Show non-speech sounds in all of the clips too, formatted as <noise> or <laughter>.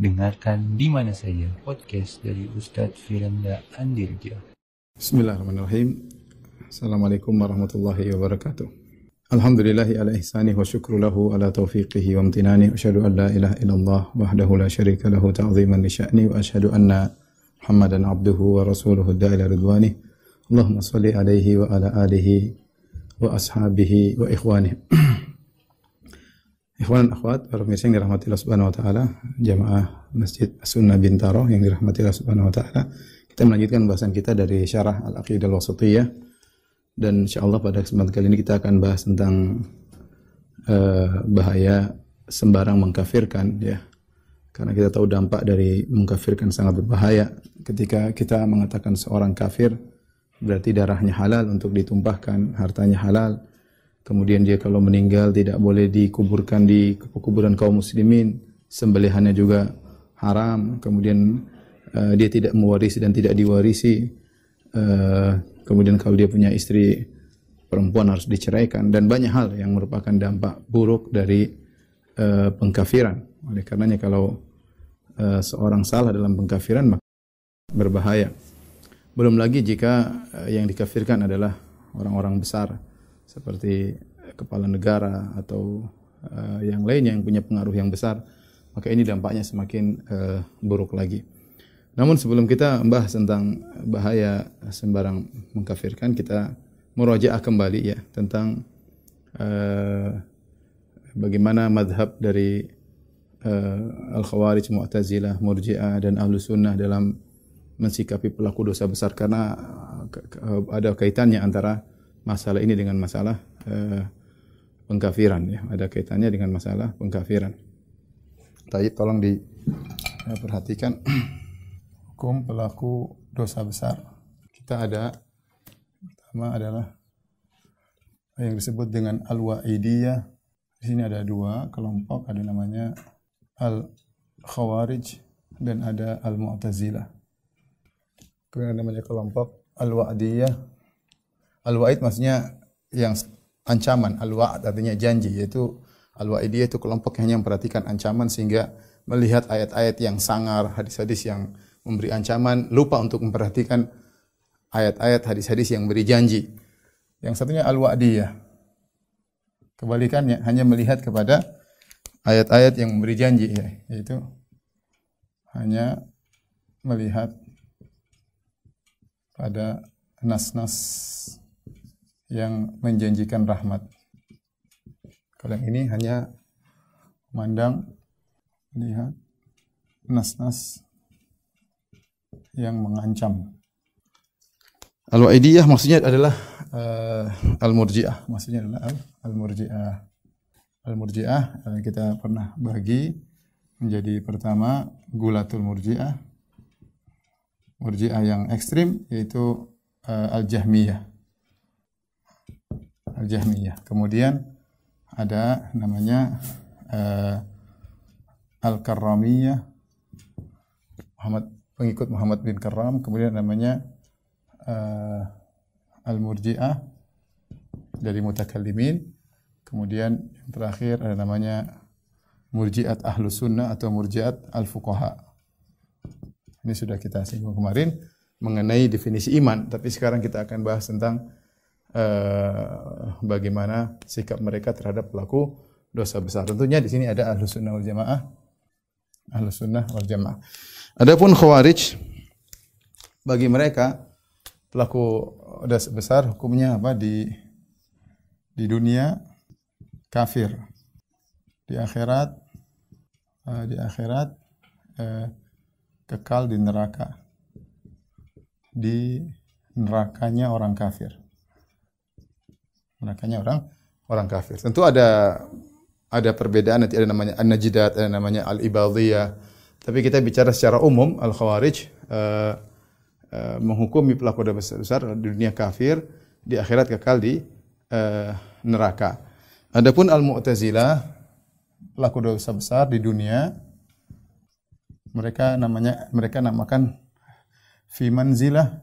Dengarkan di mana saja podcast dari Ustadz Firanda Andirja. Bismillahirrahmanirrahim. Assalamualaikum warahmatullahi wabarakatuh. Alhamdulillahi ala ihsanih wa syukru lahu ala taufiqihi wa amtinani. Asyhadu an la ilaha illallah wahdahu la syarika lahu ta'ziman li sya'ni wa asyhadu anna Muhammadan abduhu wa rasuluhu da'ila ridwani. Allahumma salli alaihi wa ala alihi wa ashabihi wa ikhwani. Ikhwan akhwat, para pemirsa yang dirahmati Allah Subhanahu wa taala, jamaah Masjid Sunnah Bintaro yang dirahmati Allah Subhanahu wa taala. Kita melanjutkan bahasan kita dari Syarah Al-Aqidah Al-Wasithiyah dan insyaallah pada kesempatan kali ini kita akan bahas tentang uh, bahaya sembarang mengkafirkan ya. Karena kita tahu dampak dari mengkafirkan sangat berbahaya. Ketika kita mengatakan seorang kafir berarti darahnya halal untuk ditumpahkan, hartanya halal, Kemudian dia kalau meninggal tidak boleh dikuburkan di kuburan kaum muslimin, sembelihannya juga haram. Kemudian uh, dia tidak mewarisi dan tidak diwarisi. Uh, kemudian kalau dia punya istri perempuan harus diceraikan dan banyak hal yang merupakan dampak buruk dari uh, pengkafiran. Oleh karenanya kalau uh, seorang salah dalam pengkafiran maka berbahaya. Belum lagi jika uh, yang dikafirkan adalah orang-orang besar seperti kepala negara atau uh, yang lainnya yang punya pengaruh yang besar, maka ini dampaknya semakin uh, buruk lagi. Namun sebelum kita membahas tentang bahaya sembarang mengkafirkan, kita murojaah kembali ya tentang uh, bagaimana madhab dari uh, Al-Khawarij, Mu'tazilah, Murji'ah dan Ahlu Sunnah dalam mensikapi pelaku dosa besar karena ada kaitannya antara masalah ini dengan masalah uh, pengkafiran ya. Ada kaitannya dengan masalah pengkafiran. Tadi tolong diperhatikan <clears throat> hukum pelaku dosa besar. Kita ada pertama adalah yang disebut dengan al-wa'idiyah. Di sini ada dua kelompok, ada namanya al-khawarij dan ada al-mu'tazilah. Kemudian namanya kelompok al-wa'diyah Al-wa'id maksudnya yang ancaman, al-wa'd artinya janji yaitu al-wa'idiyah itu kelompok yang hanya memperhatikan ancaman sehingga melihat ayat-ayat yang sangar, hadis-hadis yang memberi ancaman, lupa untuk memperhatikan ayat-ayat hadis-hadis yang memberi janji. Yang satunya al-wa'diyah. Kebalikannya hanya melihat kepada ayat-ayat yang memberi janji ya, yaitu hanya melihat pada nas-nas yang menjanjikan rahmat. Kalau yang ini hanya memandang, melihat nas-nas yang mengancam. Al-Wa'idiyah maksudnya adalah uh, Al-Murji'ah. Maksudnya adalah Al-Murji'ah. Al-Murji'ah uh, kita pernah bagi menjadi pertama Gulatul Murji'ah. Murji'ah yang ekstrim yaitu uh, Al-Jahmiyah. Al-Jahmiyah. Kemudian ada namanya uh, Al-Karramiyah Muhammad pengikut Muhammad bin Karram, kemudian namanya uh, Al-Murji'ah dari mutakallimin. Kemudian yang terakhir ada namanya Murji'at Ahlus Sunnah atau Murji'at Al-Fuqaha. Ini sudah kita singgung kemarin mengenai definisi iman, tapi sekarang kita akan bahas tentang uh, bagaimana sikap mereka terhadap pelaku dosa besar. Tentunya di sini ada ahlus sunnah wal jamaah, ahlus sunnah wal jamaah. Adapun khawarij, bagi mereka pelaku dosa besar hukumnya apa? Di di dunia kafir, di akhirat uh, di akhirat uh, kekal di neraka, di nerakanya orang kafir nerakanya orang orang kafir. Tentu ada ada perbedaan nanti ada namanya an-najidat, ada namanya al-ibadiyah. Tapi kita bicara secara umum al-khawarij uh, uh, menghukumi pelaku dosa besar di dunia kafir, di akhirat kekal di uh, neraka. Adapun al-mu'tazilah pelaku dosa besar di dunia mereka namanya mereka namakan fi manzilah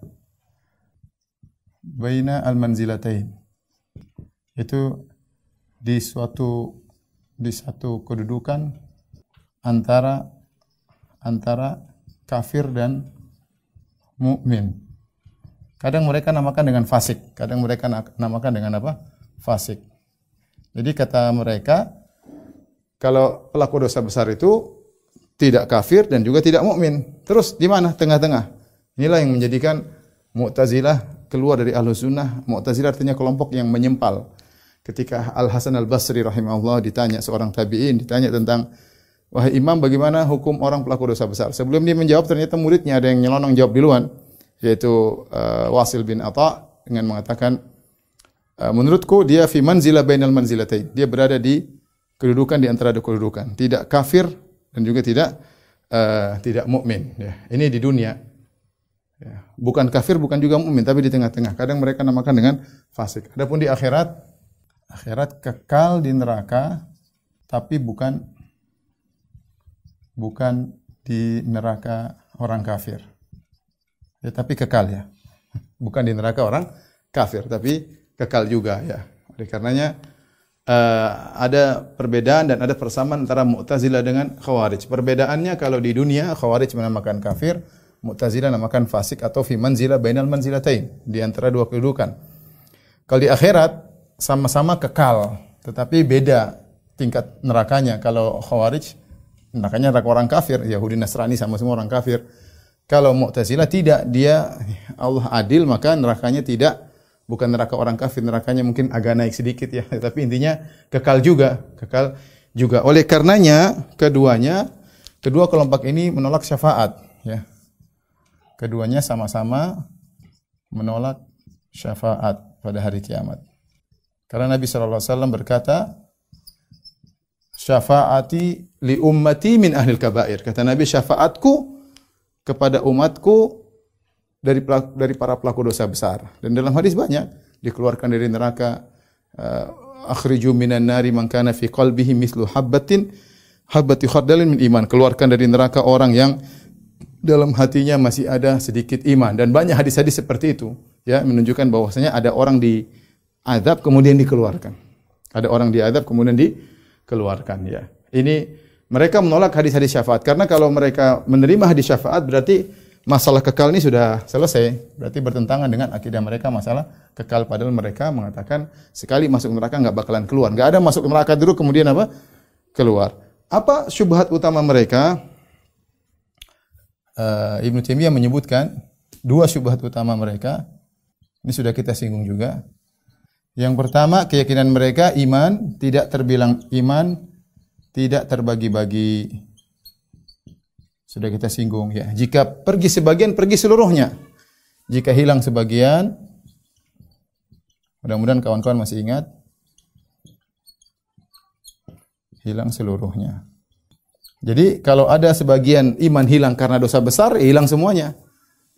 baina al-manzilatain itu di suatu di satu kedudukan antara antara kafir dan mukmin. Kadang mereka namakan dengan fasik, kadang mereka namakan dengan apa? Fasik. Jadi kata mereka, kalau pelaku dosa besar itu tidak kafir dan juga tidak mukmin. Terus di mana? Tengah-tengah. Inilah yang menjadikan Mu'tazilah keluar dari Ahlus Sunnah. Mu'tazilah artinya kelompok yang menyempal. Ketika Al Hasan Al Basri rahimahullah ditanya seorang tabi'in ditanya tentang wahai imam bagaimana hukum orang pelaku dosa besar? Sebelum dia menjawab ternyata muridnya ada yang nyelonong jawab duluan yaitu uh, Wasil bin Atha dengan mengatakan uh, menurutku dia fi manzila bainal manzilatain. Dia berada di kedudukan di antara dua kedudukan, tidak kafir dan juga tidak uh, tidak mukmin ya. Ini di dunia. Ya. Bukan kafir, bukan juga mukmin, tapi di tengah-tengah. Kadang mereka namakan dengan fasik. Adapun di akhirat, akhirat kekal di neraka, tapi bukan bukan di neraka orang kafir. Ya, tapi kekal ya. <laughs> Bukan di neraka orang kafir, tapi kekal juga ya. Oleh karenanya uh, ada perbedaan dan ada persamaan antara Mu'tazilah dengan Khawarij. Perbedaannya kalau di dunia Khawarij menamakan kafir, Mu'tazilah namakan fasik atau fi manzila bainal manzilatain, di antara dua kedudukan. Kalau di akhirat sama-sama kekal, tetapi beda tingkat nerakanya. Kalau Khawarij nerakanya neraka orang kafir, Yahudi Nasrani sama semua orang kafir. Kalau Mu'tazilah tidak, dia Allah adil maka nerakanya tidak bukan neraka orang kafir, nerakanya mungkin agak naik sedikit ya, <laughs> tapi intinya kekal juga, kekal juga. Oleh karenanya keduanya kedua kelompok ini menolak syafaat ya. Keduanya sama-sama menolak syafaat pada hari kiamat. Karena Nabi SAW berkata, syafaati li ummati min ahlil kabair. Kata Nabi, syafaatku kepada umatku dari dari para pelaku dosa besar. Dan dalam hadis banyak dikeluarkan dari neraka uh, akhriju minan nari man kana fi qalbihi mislu habbatin habbati khardalin min iman. Keluarkan dari neraka orang yang dalam hatinya masih ada sedikit iman dan banyak hadis-hadis seperti itu ya menunjukkan bahwasanya ada orang di azab kemudian dikeluarkan. Ada orang di azab kemudian dikeluarkan ya. Ini mereka menolak hadis-hadis syafaat karena kalau mereka menerima hadis syafaat berarti masalah kekal ini sudah selesai. Berarti bertentangan dengan akidah mereka masalah kekal padahal mereka mengatakan sekali masuk neraka nggak bakalan keluar. Nggak ada masuk neraka dulu kemudian apa? keluar. Apa syubhat utama mereka? Uh, Ibnu Taimiyah menyebutkan dua syubhat utama mereka. Ini sudah kita singgung juga. Yang pertama, keyakinan mereka iman tidak terbilang iman tidak terbagi-bagi. Sudah kita singgung ya. Jika pergi sebagian, pergi seluruhnya. Jika hilang sebagian, mudah-mudahan kawan-kawan masih ingat, hilang seluruhnya. Jadi kalau ada sebagian iman hilang karena dosa besar, hilang semuanya.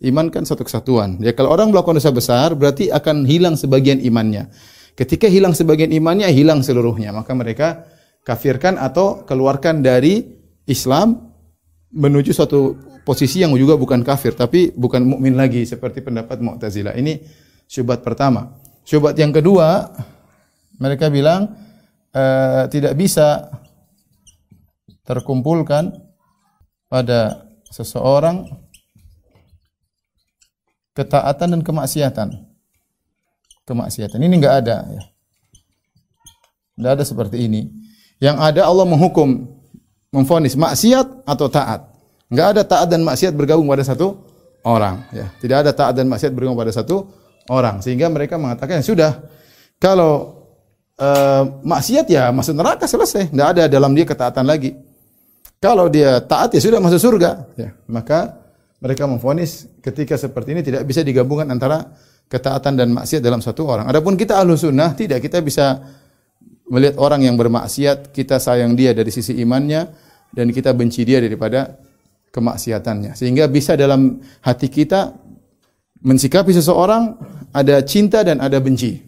Iman kan satu kesatuan. Ya kalau orang melakukan dosa besar, berarti akan hilang sebagian imannya. Ketika hilang sebagian imannya, hilang seluruhnya. Maka mereka kafirkan atau keluarkan dari Islam menuju suatu posisi yang juga bukan kafir tapi bukan mukmin lagi seperti pendapat Mu'tazilah. Ini syubhat pertama. Syubhat yang kedua, mereka bilang e, tidak bisa terkumpulkan pada seseorang ketaatan dan kemaksiatan. Kemaksiatan ini enggak ada ya. Enggak ada seperti ini. Yang ada Allah menghukum, memfonis maksiat atau taat. Enggak ada taat dan maksiat bergabung pada satu orang. Ya, tidak ada taat dan maksiat bergabung pada satu orang. Sehingga mereka mengatakan sudah kalau uh, maksiat ya masuk neraka selesai. Enggak ada dalam dia ketaatan lagi. Kalau dia taat ya sudah masuk surga. Ya, maka mereka memfonis ketika seperti ini tidak bisa digabungkan antara ketaatan dan maksiat dalam satu orang. Adapun kita ahlu sunnah tidak kita bisa melihat orang yang bermaksiat, kita sayang dia dari sisi imannya dan kita benci dia daripada kemaksiatannya. Sehingga bisa dalam hati kita mensikapi seseorang ada cinta dan ada benci.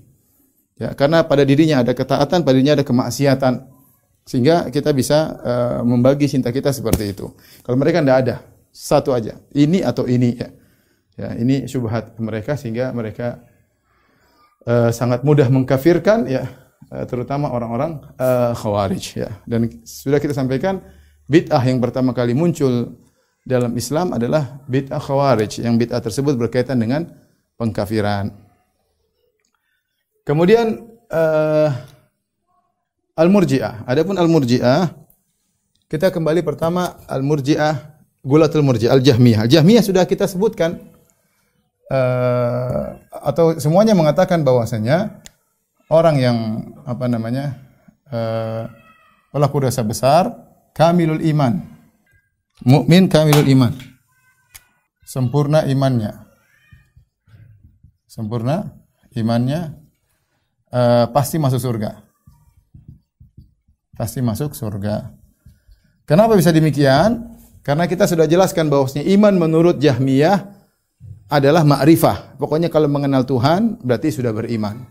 Ya, karena pada dirinya ada ketaatan, pada dirinya ada kemaksiatan. Sehingga kita bisa uh, membagi cinta kita seperti itu. Kalau mereka tidak ada, satu aja. Ini atau ini ya. Ya, ini syubhat mereka sehingga mereka uh, sangat mudah mengkafirkan ya Eh, terutama orang-orang uh, khawarij ya. Dan sudah kita sampaikan bid'ah yang pertama kali muncul dalam Islam adalah bid'ah khawarij yang bid'ah tersebut berkaitan dengan pengkafiran. Kemudian uh, al-murji'ah. Adapun al-murji'ah kita kembali pertama al-murji'ah gulatul murji'ah al-jahmiyah. Al-jahmiyah sudah kita sebutkan uh, atau semuanya mengatakan bahwasanya orang yang apa namanya uh, pelaku dosa besar kamilul iman Mukmin kamilul iman. Sempurna imannya. Sempurna imannya uh, pasti masuk surga. Pasti masuk surga. Kenapa bisa demikian? Karena kita sudah jelaskan bahwasanya iman menurut Jahmiyah adalah ma'rifah. Pokoknya kalau mengenal Tuhan berarti sudah beriman.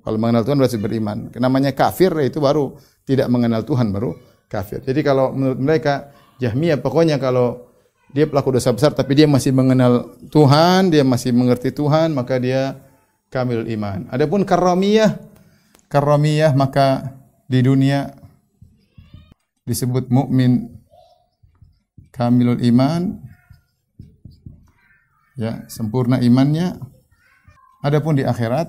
Kalau mengenal Tuhan berarti beriman. Namanya kafir itu baru tidak mengenal Tuhan baru kafir. Jadi kalau menurut mereka Jahmiyah pokoknya kalau dia pelaku dosa besar tapi dia masih mengenal Tuhan, dia masih mengerti Tuhan, maka dia kamil iman. Adapun karamiyah, karamiyah maka di dunia disebut mukmin kamilul iman. Ya sempurna imannya. Adapun di akhirat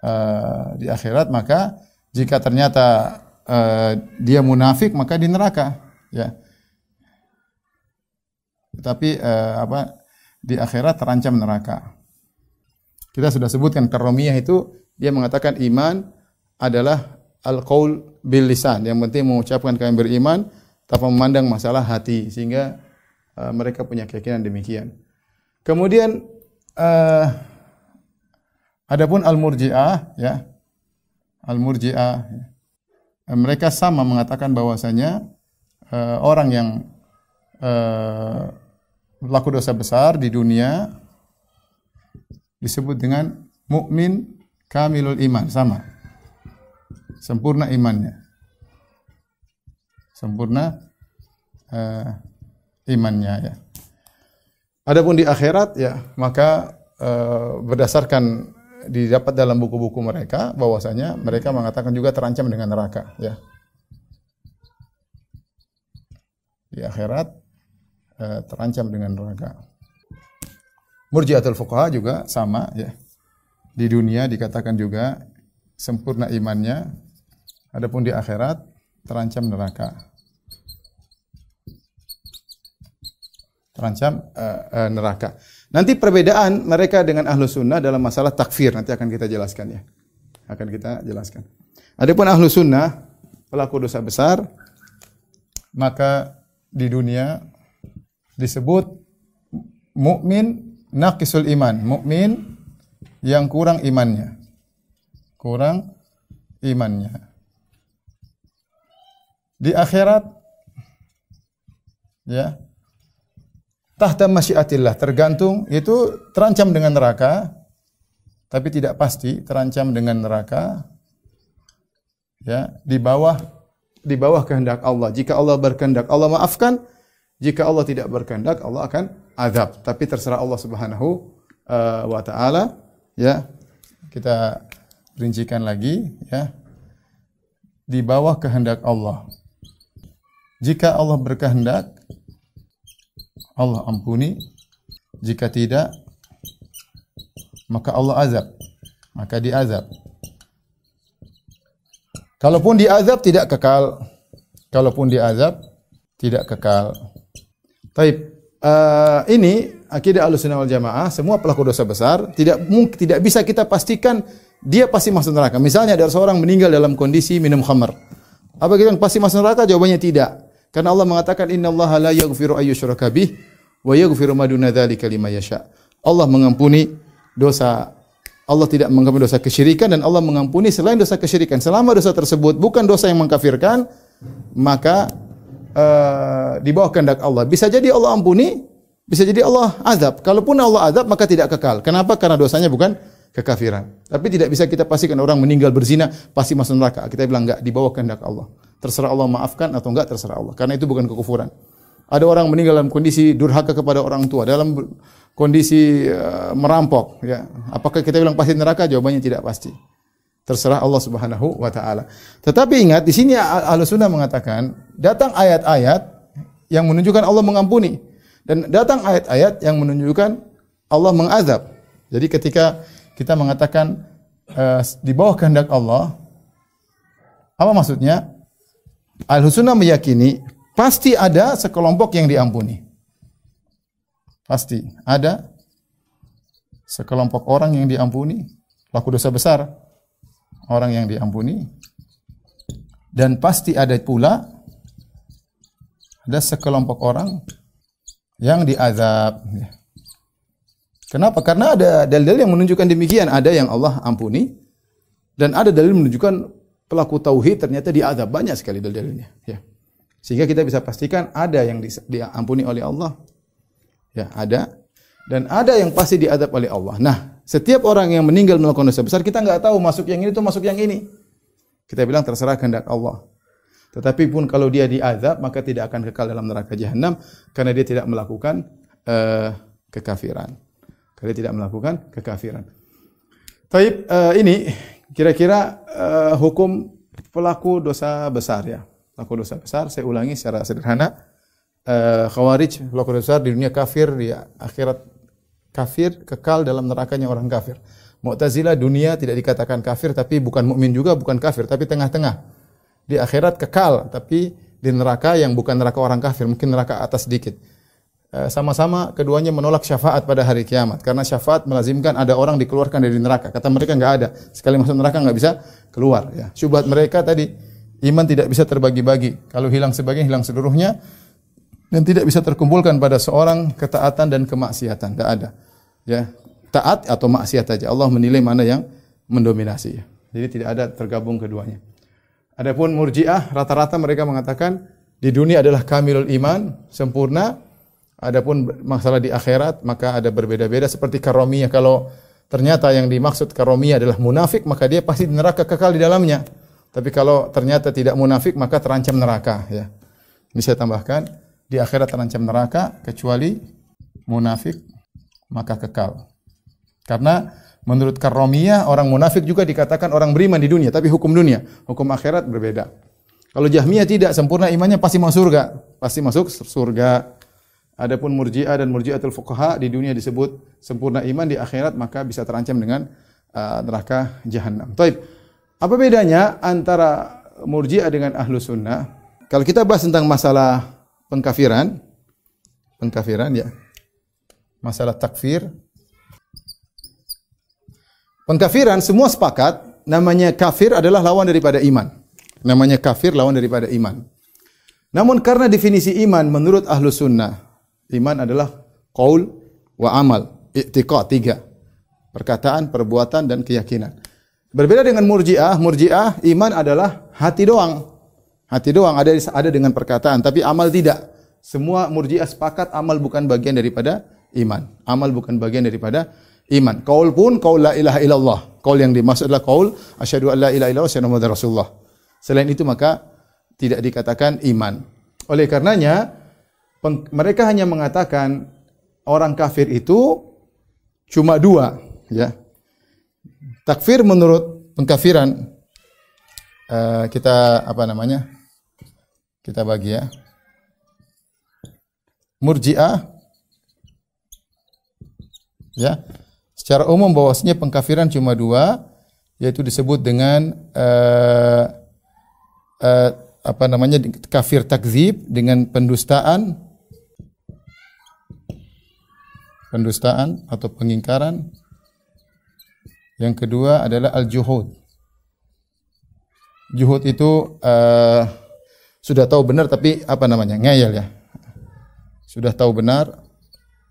uh, di akhirat maka jika ternyata uh, dia munafik maka di neraka. Ya. Tapi uh, apa di akhirat terancam neraka. Kita sudah sebutkan karomiyah itu dia mengatakan iman adalah al-qaul bil lisan yang penting mengucapkan kami beriman tanpa memandang masalah hati sehingga uh, mereka punya keyakinan demikian. Kemudian uh, adapun al-murji'ah ya al-murji'ah ya mereka sama mengatakan bahwasanya uh, orang yang uh, melakukan dosa besar di dunia disebut dengan mukmin kamilul iman. Sama sempurna imannya sempurna uh, imannya ya adapun di akhirat ya maka uh, berdasarkan didapat dalam buku-buku mereka bahwasanya mereka mengatakan juga terancam dengan neraka ya. Di akhirat eh, terancam dengan neraka. Murji'atul fuqaha juga sama ya. Di dunia dikatakan juga sempurna imannya adapun di akhirat terancam neraka. Terancam uh, uh, neraka. Nanti perbedaan mereka dengan ahlu sunnah dalam masalah takfir nanti akan kita jelaskan ya. Akan kita jelaskan. Adapun ahlu sunnah pelaku dosa besar maka di dunia disebut mukmin naqisul iman, mukmin yang kurang imannya. Kurang imannya. Di akhirat ya tahta masyiatillah tergantung itu terancam dengan neraka tapi tidak pasti terancam dengan neraka ya di bawah di bawah kehendak Allah. Jika Allah berkehendak Allah maafkan. Jika Allah tidak berkehendak Allah akan azab. Tapi terserah Allah Subhanahu uh, wa taala ya. Kita rincikan lagi ya. Di bawah kehendak Allah jika Allah berkehendak Allah ampuni. Jika tidak, maka Allah azab. Maka diazab. Kalaupun diazab tidak kekal. Kalaupun diazab tidak kekal. Taib. Uh, ini akidah Ahlussunnah wal Jamaah, semua pelaku dosa besar tidak tidak bisa kita pastikan dia pasti masuk neraka. Misalnya ada seorang meninggal dalam kondisi minum khamar. Apa kita pasti masuk neraka? Jawabannya tidak. Karena Allah mengatakan innallaha la yaghfiru bih wa yaghfiru ma duna dzalika liman yasha. Allah mengampuni dosa Allah tidak mengampuni dosa kesyirikan dan Allah mengampuni selain dosa kesyirikan. Selama dosa tersebut bukan dosa yang mengkafirkan, maka uh, di bawah kehendak Allah. Bisa jadi Allah ampuni, bisa jadi Allah azab. Kalaupun Allah azab maka tidak kekal. Kenapa? Karena dosanya bukan kekafiran. Tapi tidak bisa kita pastikan orang meninggal berzina pasti masuk neraka. Kita bilang enggak, di bawah kehendak Allah. Terserah Allah maafkan atau enggak terserah Allah. Karena itu bukan kekufuran. Ada orang meninggal dalam kondisi durhaka kepada orang tua, dalam kondisi uh, merampok, ya. Apakah kita bilang pasti neraka? Jawabannya tidak pasti. Terserah Allah Subhanahu wa taala. Tetapi ingat di sini Ahlus Sunnah mengatakan datang ayat-ayat yang menunjukkan Allah mengampuni dan datang ayat-ayat yang menunjukkan Allah mengazab. Jadi ketika kita mengatakan uh, di bawah kehendak Allah, apa maksudnya? Sunnah meyakini pasti ada sekelompok yang diampuni. Pasti ada sekelompok orang yang diampuni, pelaku dosa besar orang yang diampuni dan pasti ada pula ada sekelompok orang yang diazab. Kenapa? Karena ada dalil-dalil yang menunjukkan demikian. Ada yang Allah ampuni dan ada dalil menunjukkan pelaku tauhid ternyata diazab banyak sekali dalil-dalilnya. Ya. Sehingga kita bisa pastikan ada yang diampuni oleh Allah. Ya, ada dan ada yang pasti diadab oleh Allah. Nah, setiap orang yang meninggal melakukan dosa besar, kita nggak tahu masuk yang ini atau masuk yang ini. Kita bilang terserah kehendak Allah. Tetapi pun kalau dia diazab, maka tidak akan kekal dalam neraka jahanam karena dia tidak melakukan uh, kekafiran. Dia tidak melakukan kekafiran. Taib uh, ini kira-kira uh, hukum pelaku dosa besar ya. Pelaku dosa besar saya ulangi secara sederhana. Uh, khawarij pelaku dosa besar di dunia kafir di akhirat kafir kekal dalam nerakanya orang kafir. Mu'tazilah dunia tidak dikatakan kafir tapi bukan mukmin juga bukan kafir tapi tengah-tengah. Di akhirat kekal tapi di neraka yang bukan neraka orang kafir, mungkin neraka atas sedikit. Eh, sama-sama keduanya menolak syafaat pada hari kiamat karena syafaat melazimkan ada orang dikeluarkan dari neraka. Kata mereka nggak ada. Sekali masuk neraka nggak bisa keluar ya. Syubhat mereka tadi iman tidak bisa terbagi-bagi. Kalau hilang sebagian hilang seluruhnya dan tidak bisa terkumpulkan pada seorang ketaatan dan kemaksiatan. Tidak ada ya taat atau maksiat saja. Allah menilai mana yang mendominasi. Jadi tidak ada tergabung keduanya. Adapun Murji'ah rata-rata mereka mengatakan di dunia adalah kamilul iman, sempurna. Adapun masalah di akhirat maka ada berbeda-beda seperti karomiyah. Kalau ternyata yang dimaksud karomiyah adalah munafik maka dia pasti di neraka kekal di dalamnya. Tapi kalau ternyata tidak munafik maka terancam neraka ya. Ini saya tambahkan di akhirat terancam neraka kecuali munafik maka kekal. Karena menurut karomiyah orang munafik juga dikatakan orang beriman di dunia, tapi hukum dunia, hukum akhirat berbeda. Kalau Jahmiyah tidak sempurna imannya pasti masuk surga, pasti masuk surga. Adapun Murji'ah dan Murji'atul Fuqaha di dunia disebut sempurna iman di akhirat maka bisa terancam dengan uh, neraka jahanam. Taib. Apa bedanya antara Murji'ah dengan Ahlu Sunnah? Kalau kita bahas tentang masalah pengkafiran, pengkafiran ya masalah takfir. Pengkafiran semua sepakat namanya kafir adalah lawan daripada iman. Namanya kafir lawan daripada iman. Namun karena definisi iman menurut ahlu sunnah, iman adalah qaul wa amal, i'tiqad tiga. Perkataan, perbuatan, dan keyakinan. Berbeda dengan murjiah, murjiah iman adalah hati doang. Hati doang ada ada dengan perkataan, tapi amal tidak. Semua murjiah sepakat amal bukan bagian daripada iman. Amal bukan bagian daripada iman. Kaul pun kaul la ilaha illallah. Kaul yang dimaksud adalah kaul asyhadu an la ilaha illallah wa rasulullah. Selain itu maka tidak dikatakan iman. Oleh karenanya mereka hanya mengatakan orang kafir itu cuma dua, ya. Takfir menurut pengkafiran uh, kita apa namanya? Kita bagi ya. Murji'ah Ya. Secara umum bahwasanya pengkafiran cuma dua, yaitu disebut dengan uh, uh, apa namanya kafir takzib dengan pendustaan pendustaan atau pengingkaran. Yang kedua adalah al-juhud. Juhud itu uh, sudah tahu benar tapi apa namanya? ngeyel ya. Sudah tahu benar,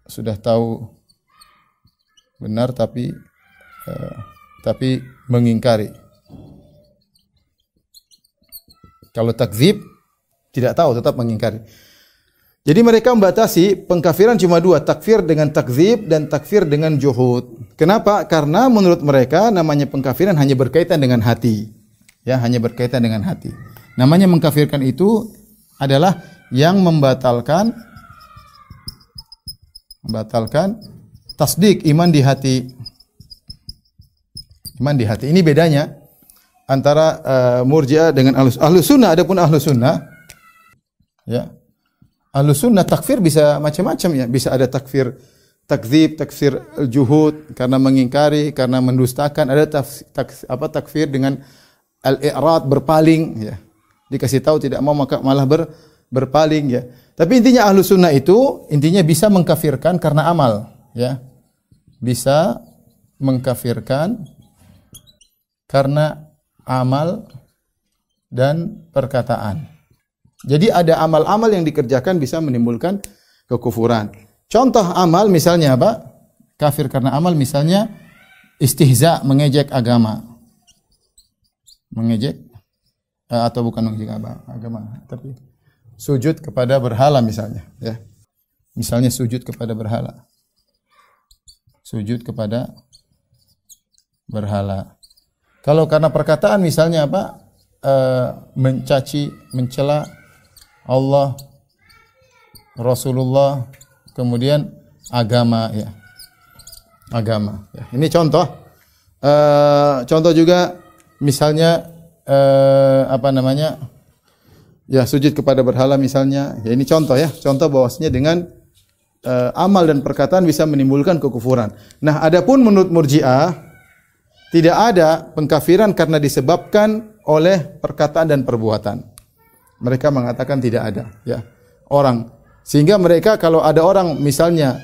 sudah tahu benar tapi uh, tapi mengingkari. Kalau takzib tidak tahu tetap mengingkari. Jadi mereka membatasi pengkafiran cuma dua, takfir dengan takzib dan takfir dengan juhud. Kenapa? Karena menurut mereka namanya pengkafiran hanya berkaitan dengan hati. Ya, hanya berkaitan dengan hati. Namanya mengkafirkan itu adalah yang membatalkan membatalkan tasdik iman di hati. Iman di hati. Ini bedanya. antara uh, Murji'ah dengan Ahlus Ahlus Sunnah adapun Ahlus Sunnah ya. Ahlus Sunnah takfir bisa macam-macam ya, bisa ada takfir takzib, takfir juhud karena mengingkari, karena mendustakan, ada taf, tak, apa takfir dengan al-i'rad berpaling ya. Dikasih tahu tidak mau maka malah ber, berpaling ya. Tapi intinya ahlu sunnah itu intinya bisa mengkafirkan karena amal ya. Bisa mengkafirkan karena amal dan perkataan. Jadi ada amal-amal yang dikerjakan bisa menimbulkan kekufuran. Contoh amal misalnya apa? Kafir karena amal misalnya istihza mengejek agama. Mengejek eh, atau bukan mengejek agama, tapi sujud kepada berhala misalnya, ya. Misalnya sujud kepada berhala. Sujud kepada berhala. Kalau karena perkataan misalnya apa? E, mencaci, mencela Allah, Rasulullah, kemudian agama ya. Agama. Ya. Ini contoh. E, contoh juga misalnya e, apa namanya? Ya sujud kepada berhala misalnya. Ya ini contoh ya. Contoh bahwasanya dengan e, amal dan perkataan bisa menimbulkan kekufuran. Nah, adapun menurut Murji'ah tidak ada pengkafiran karena disebabkan oleh perkataan dan perbuatan. Mereka mengatakan tidak ada, ya. Orang sehingga mereka kalau ada orang misalnya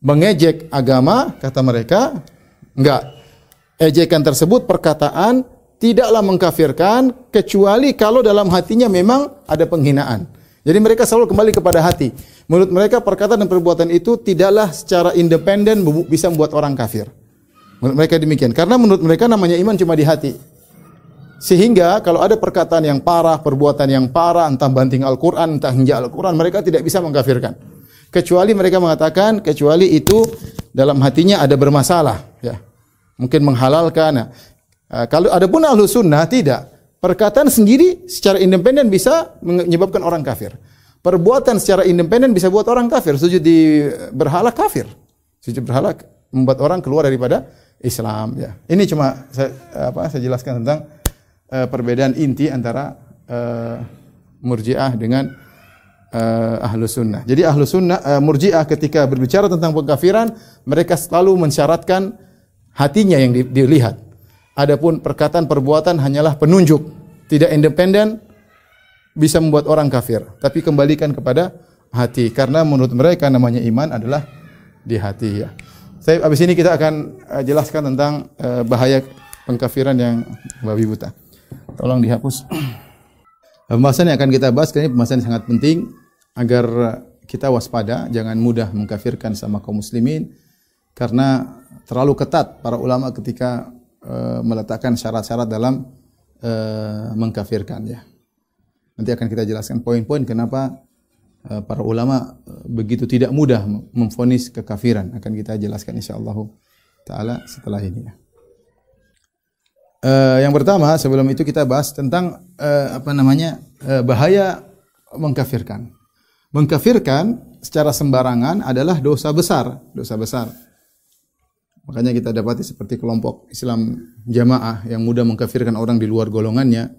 mengejek agama, kata mereka, enggak. Ejekan tersebut perkataan tidaklah mengkafirkan kecuali kalau dalam hatinya memang ada penghinaan. Jadi mereka selalu kembali kepada hati. Menurut mereka perkataan dan perbuatan itu tidaklah secara independen bisa membuat orang kafir. Menurut mereka demikian. Karena menurut mereka namanya iman cuma di hati. Sehingga kalau ada perkataan yang parah, perbuatan yang parah, entah banting Al-Quran, entah hinja Al-Quran, mereka tidak bisa mengkafirkan. Kecuali mereka mengatakan, kecuali itu dalam hatinya ada bermasalah. Ya. Mungkin menghalalkan. Nah, kalau ada pun ahlu sunnah, tidak. Perkataan sendiri secara independen bisa menyebabkan orang kafir. Perbuatan secara independen bisa buat orang kafir. Sujud di berhala kafir. Sujud berhala membuat orang keluar daripada Islam. Ya. Ini cuma saya, apa, saya jelaskan tentang uh, perbedaan inti antara uh, Murji'ah dengan uh, Ahlu Sunnah. Jadi Ahlu Sunnah, uh, Murji'ah ketika berbicara tentang pengkafiran, mereka selalu mensyaratkan hatinya yang dilihat. Adapun perkataan perbuatan hanyalah penunjuk, tidak independen, bisa membuat orang kafir. Tapi kembalikan kepada hati, karena menurut mereka namanya iman adalah di hati ya. Saya habis ini kita akan jelaskan tentang bahaya pengkafiran yang babi buta. Tolong dihapus. Pembahasan yang akan kita bahas ini pembahasan yang sangat penting agar kita waspada, jangan mudah mengkafirkan sama kaum muslimin karena terlalu ketat para ulama ketika uh, meletakkan syarat-syarat dalam uh, mengkafirkan ya. Nanti akan kita jelaskan poin-poin kenapa uh, para ulama begitu tidak mudah memfonis kekafiran akan kita jelaskan insyaallah taala setelah ini ya. Uh, yang pertama sebelum itu kita bahas tentang uh, apa namanya uh, bahaya mengkafirkan. Mengkafirkan secara sembarangan adalah dosa besar, dosa besar. Makanya kita dapati seperti kelompok Islam jamaah yang mudah mengkafirkan orang di luar golongannya,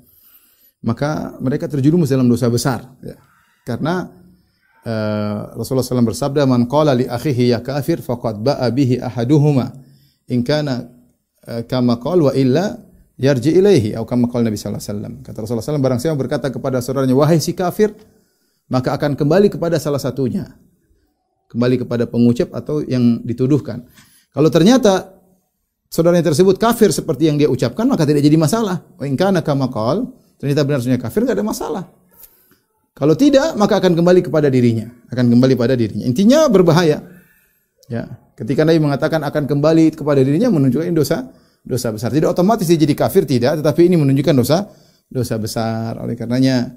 maka mereka terjerumus dalam dosa besar. Ya. Karena uh, Rasulullah SAW bersabda, "Man qala li akhihi ya kafir faqad ba'a bihi ahaduhuma in kana kama qala wa illa yarji ilaihi atau kama qala Nabi sallallahu alaihi wasallam. Kata Rasulullah SAW barang siapa berkata kepada saudaranya wahai si kafir maka akan kembali kepada salah satunya. Kembali kepada pengucap atau yang dituduhkan. Kalau ternyata saudaranya tersebut kafir seperti yang dia ucapkan maka tidak jadi masalah. Wa in kana kama qala ternyata benar benar kafir enggak ada masalah. Kalau tidak maka akan kembali kepada dirinya, akan kembali pada dirinya. Intinya berbahaya. Ya, ketika Nabi mengatakan akan kembali kepada dirinya menunjukkan dosa dosa besar. Tidak otomatis dia jadi kafir tidak, tetapi ini menunjukkan dosa dosa besar. Oleh karenanya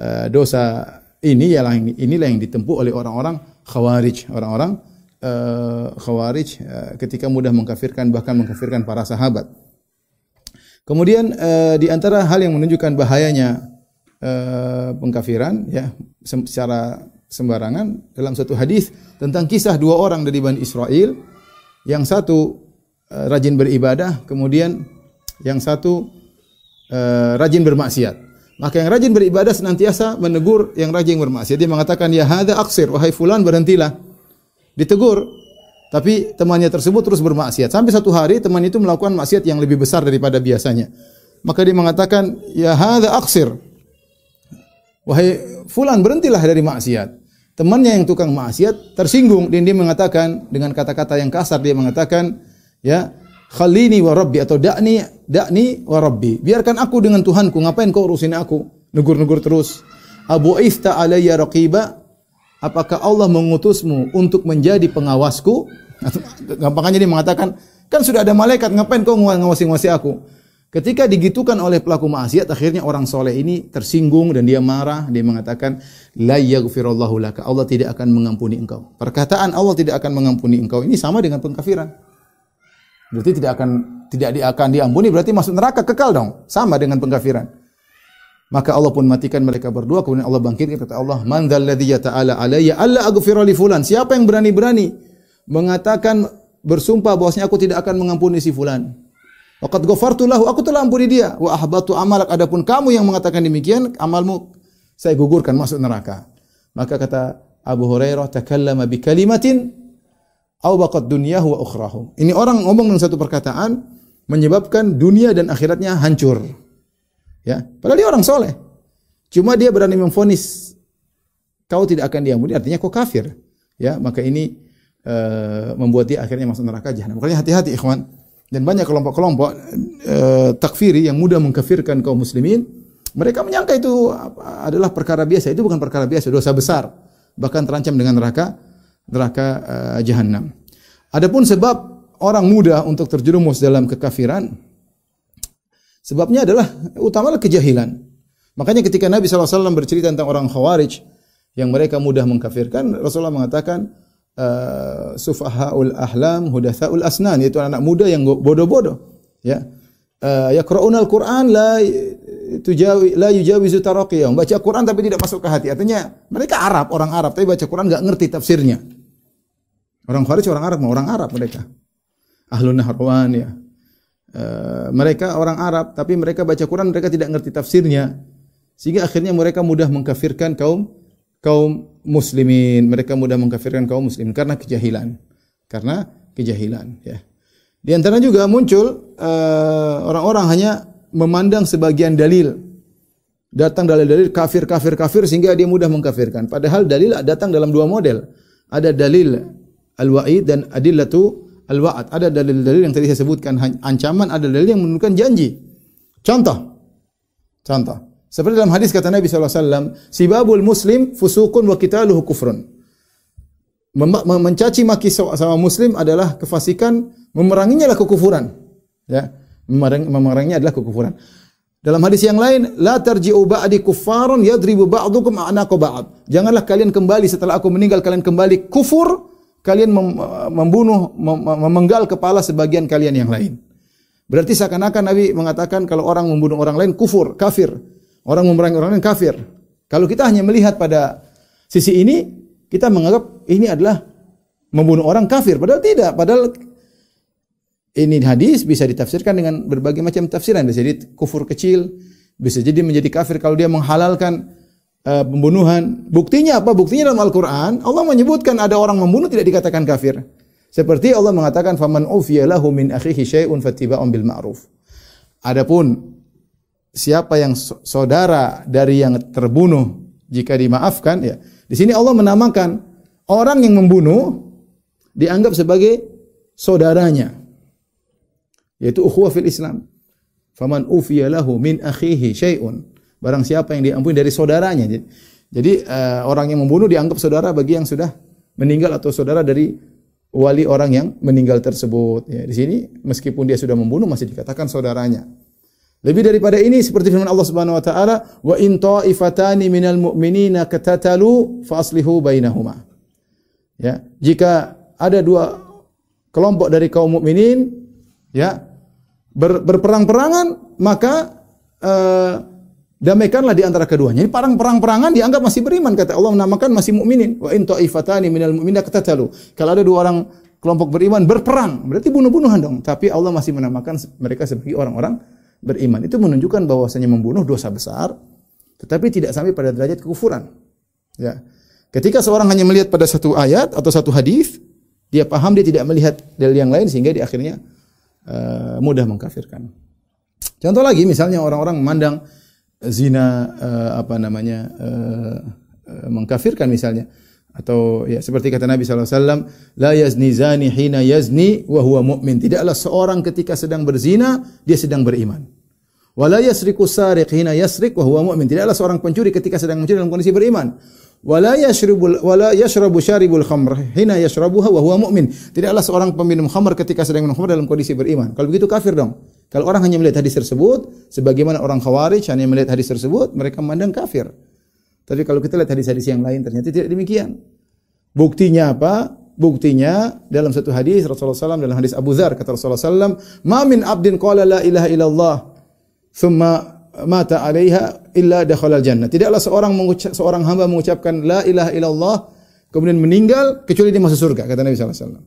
uh, dosa ini ialah inilah yang ditempuh oleh orang-orang khawarij, orang-orang uh, khawarij uh, ketika mudah mengkafirkan bahkan mengkafirkan para sahabat. Kemudian di antara hal yang menunjukkan bahayanya pengkafiran ya secara sembarangan dalam satu hadis tentang kisah dua orang dari Bani Israel yang satu Eh, rajin beribadah, kemudian yang satu eh, rajin bermaksiat. Maka yang rajin beribadah senantiasa menegur yang rajin bermaksiat. Dia mengatakan, "Ya hadza aksir, wahai fulan berhentilah." Ditegur, tapi temannya tersebut terus bermaksiat. Sampai satu hari teman itu melakukan maksiat yang lebih besar daripada biasanya. Maka dia mengatakan, "Ya hadza aksir." Wahai fulan berhentilah dari maksiat. Temannya yang tukang maksiat tersinggung dan dia mengatakan dengan kata-kata yang kasar dia mengatakan, ya, khalini wa rabbi atau da'ni da'ni wa rabbi. Biarkan aku dengan Tuhanku, ngapain kau urusin aku? Negur-negur terus. Abu Ifta alayya raqiba. Apakah Allah mengutusmu untuk menjadi pengawasku? <laughs> Gampangannya dia mengatakan, kan sudah ada malaikat, ngapain kau ngawasi-ngawasi aku? Ketika digitukan oleh pelaku maksiat, akhirnya orang soleh ini tersinggung dan dia marah. Dia mengatakan, La yaghfirullahu laka. Allah tidak akan mengampuni engkau. Perkataan Allah tidak akan mengampuni engkau. Ini sama dengan pengkafiran. Berarti tidak akan tidak akan diampuni, berarti masuk neraka kekal dong. Sama dengan pengkafiran. Maka Allah pun matikan mereka berdua. Kemudian Allah bangkitkan kata Allah, Man dzalladzi ta'ala alayya alla aghfira li fulan. Siapa yang berani-berani mengatakan bersumpah bahwasanya aku tidak akan mengampuni si fulan. Waqad ghafartu lahu, aku telah ampuni dia. Wa ahbatu amalak, adapun kamu yang mengatakan demikian, amalmu saya gugurkan masuk neraka. Maka kata Abu Hurairah, takallama bi kalimatin aw baqad dunyahu wa ukhrahu. Ini orang ngomong dengan satu perkataan menyebabkan dunia dan akhiratnya hancur. Ya, padahal dia orang soleh. Cuma dia berani memfonis kau tidak akan diampuni, artinya kau kafir. Ya, maka ini uh, membuat dia akhirnya masuk neraka jahanam. Makanya hati-hati ikhwan dan banyak kelompok-kelompok uh, takfiri yang mudah mengkafirkan kaum muslimin, mereka menyangka itu adalah perkara biasa. Itu bukan perkara biasa, dosa besar. Bahkan terancam dengan neraka neraka uh, jahanam. Adapun sebab orang mudah untuk terjerumus dalam kekafiran, sebabnya adalah utamalah kejahilan. Makanya ketika Nabi SAW bercerita tentang orang Khawarij yang mereka mudah mengkafirkan, Rasulullah mengatakan, uh, sufahaul ahlam hudatsaul asnan yaitu anak muda yang bodoh-bodoh ya uh, yaqra'una al-Qur'an la tujawi la yujawizu taraqiyahum baca Quran tapi tidak masuk ke hati artinya mereka Arab orang Arab tapi baca Quran enggak ngerti tafsirnya orang Khawarij orang Arab orang Arab mereka ahlun nahrawan ya uh, mereka orang Arab tapi mereka baca Quran mereka tidak ngerti tafsirnya sehingga akhirnya mereka mudah mengkafirkan kaum kaum muslimin, mereka mudah mengkafirkan kaum muslimin karena kejahilan. Karena kejahilan, ya. Di antara juga muncul eh, orang-orang uh, hanya memandang sebagian dalil. Datang dalil-dalil kafir kafir kafir sehingga dia mudah mengkafirkan. Padahal dalil datang dalam dua model. Ada dalil al-wa'id dan adillatu al-wa'ad. Ada dalil-dalil yang tadi saya sebutkan ancaman, ada dalil yang menunjukkan janji. Contoh. Contoh. Seperti dalam hadis kata Nabi SAW, Sibabul muslim fusukun wa qitaluhu kufrun. Mencaci maki sama muslim adalah kefasikan, memeranginya adalah kekufuran. Ya, memeranginya adalah kekufuran. Dalam hadis yang lain, la tarji'u ba'di kuffarun yadribu ba'dukum a'naqa ba'd. Janganlah kalian kembali setelah aku meninggal kalian kembali kufur, kalian membunuh memenggal kepala sebagian kalian yang lain. Berarti seakan-akan Nabi mengatakan kalau orang membunuh orang lain kufur, kafir. Orang memerangi orang lain kafir. Kalau kita hanya melihat pada sisi ini, kita menganggap ini adalah membunuh orang kafir. Padahal tidak. Padahal ini hadis bisa ditafsirkan dengan berbagai macam tafsiran. Bisa jadi kufur kecil, bisa jadi menjadi kafir kalau dia menghalalkan uh, pembunuhan. Buktinya apa? Buktinya dalam Al-Quran, Allah menyebutkan ada orang membunuh tidak dikatakan kafir. Seperti Allah mengatakan, "Faman lahu min akhihi syai'un fattiba'un bil ma'ruf." Adapun siapa yang saudara dari yang terbunuh jika dimaafkan ya. Di sini Allah menamakan orang yang membunuh dianggap sebagai saudaranya yaitu ukhuwah fil Islam. Faman ufiya lahu min akhihi syai'un. Barang siapa yang diampuni dari saudaranya. Jadi uh, orang yang membunuh dianggap saudara bagi yang sudah meninggal atau saudara dari wali orang yang meninggal tersebut. Ya, di sini meskipun dia sudah membunuh masih dikatakan saudaranya. Lebih daripada ini seperti firman Allah Subhanahu wa taala, "Wa in ta'ifatani minal mu'minina katatalu fa bainahuma." Ya, jika ada dua kelompok dari kaum mukminin ya ber, berperang-perangan maka uh, damaikanlah di antara keduanya. Ini perang perang-perangan dianggap masih beriman kata Allah menamakan masih mukminin. Wa in ta'ifatani minal mu'minina katatalu. Kalau ada dua orang kelompok beriman berperang, berarti bunuh-bunuhan dong. Tapi Allah masih menamakan mereka sebagai orang-orang beriman. Itu menunjukkan bahwasanya membunuh dosa besar, tetapi tidak sampai pada derajat kekufuran. Ya. Ketika seorang hanya melihat pada satu ayat atau satu hadis, dia paham dia tidak melihat dalil yang lain sehingga di akhirnya uh, mudah mengkafirkan. Contoh lagi misalnya orang-orang memandang zina uh, apa namanya uh, uh, mengkafirkan misalnya. Atau ya seperti kata Nabi SAW la yazni zani hina yazni wa huwa mu'min. Tidaklah seorang ketika sedang berzina dia sedang beriman. Wala yasriku sariq hina yasriq wa huwa mu'min. Tidaklah seorang pencuri ketika sedang mencuri dalam kondisi beriman wala yashrabul wala yashrabu syaribul khamr hina yashrabuha wa huwa mu'min tidaklah seorang peminum khamr ketika sedang minum khamr dalam kondisi beriman kalau begitu kafir dong kalau orang hanya melihat hadis tersebut sebagaimana orang khawarij hanya melihat hadis tersebut mereka memandang kafir tapi kalau kita lihat hadis-hadis yang lain ternyata tidak demikian. Buktinya apa? Buktinya dalam satu hadis Rasulullah SAW dalam hadis Abu Dzar kata Rasulullah SAW, "Ma min abdin qala la ilaha illallah thumma mata 'alaiha illa dakhala jannah." Tidaklah seorang mengucap, seorang hamba mengucapkan la ilaha illallah kemudian meninggal kecuali dia masuk surga kata Nabi sallallahu alaihi wasallam.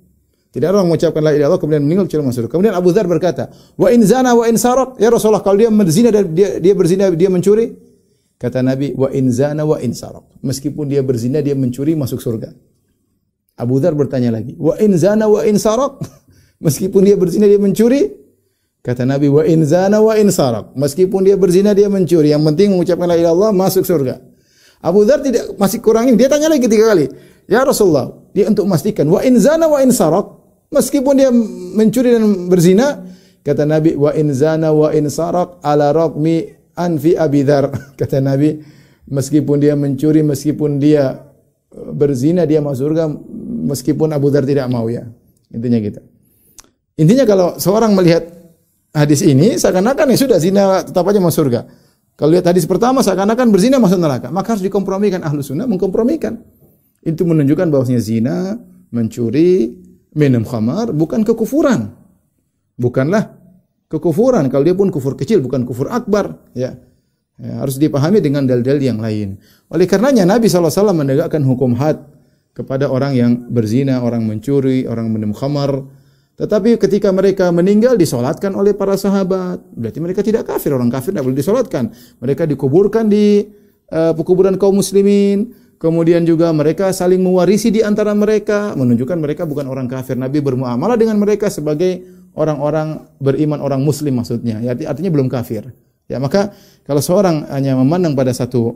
Tidak ada orang mengucapkan la ilaha illallah kemudian meninggal kecuali masuk surga. Kemudian Abu Dzar berkata, "Wa in zana wa in sarak?" Ya Rasulullah, kalau dia berzina dan dia dia berzina dia mencuri, Kata Nabi, wa in zana wa in sarak. Meskipun dia berzina, dia mencuri masuk surga. Abu Dhar bertanya lagi, wa in zana wa in sarak. <laughs> Meskipun dia berzina, dia mencuri. Kata Nabi, wa in zana wa in sarak. Meskipun dia berzina, dia mencuri. Yang penting mengucapkan la ilaha illallah masuk surga. Abu Dhar tidak masih kurangin. Dia tanya lagi tiga kali. Ya Rasulullah, dia untuk memastikan wa in zana wa in sarak. Meskipun dia mencuri dan berzina, kata Nabi, wa in zana wa in sarak ala raqmi anfi abidar <laughs> kata Nabi meskipun dia mencuri meskipun dia e, berzina dia masuk surga meskipun Abu Dhar tidak mau ya intinya gitu intinya kalau seorang melihat hadis ini seakan-akan ya sudah zina tetap aja masuk surga kalau lihat hadis pertama seakan-akan berzina masuk neraka maka harus dikompromikan ahlu sunnah mengkompromikan itu menunjukkan bahwasanya zina mencuri minum khamar bukan kekufuran bukanlah kekufuran. Kalau dia pun kufur kecil bukan kufur akbar, ya. ya harus dipahami dengan dalil-dalil yang lain. Oleh karenanya Nabi SAW menegakkan hukum had kepada orang yang berzina, orang mencuri, orang minum khamar. Tetapi ketika mereka meninggal disolatkan oleh para sahabat. Berarti mereka tidak kafir. Orang kafir tidak boleh disolatkan. Mereka dikuburkan di uh, pekuburan kaum muslimin. Kemudian juga mereka saling mewarisi di antara mereka. Menunjukkan mereka bukan orang kafir. Nabi bermuamalah dengan mereka sebagai orang-orang beriman orang muslim maksudnya. Ya, artinya belum kafir. Ya, maka kalau seorang hanya memandang pada satu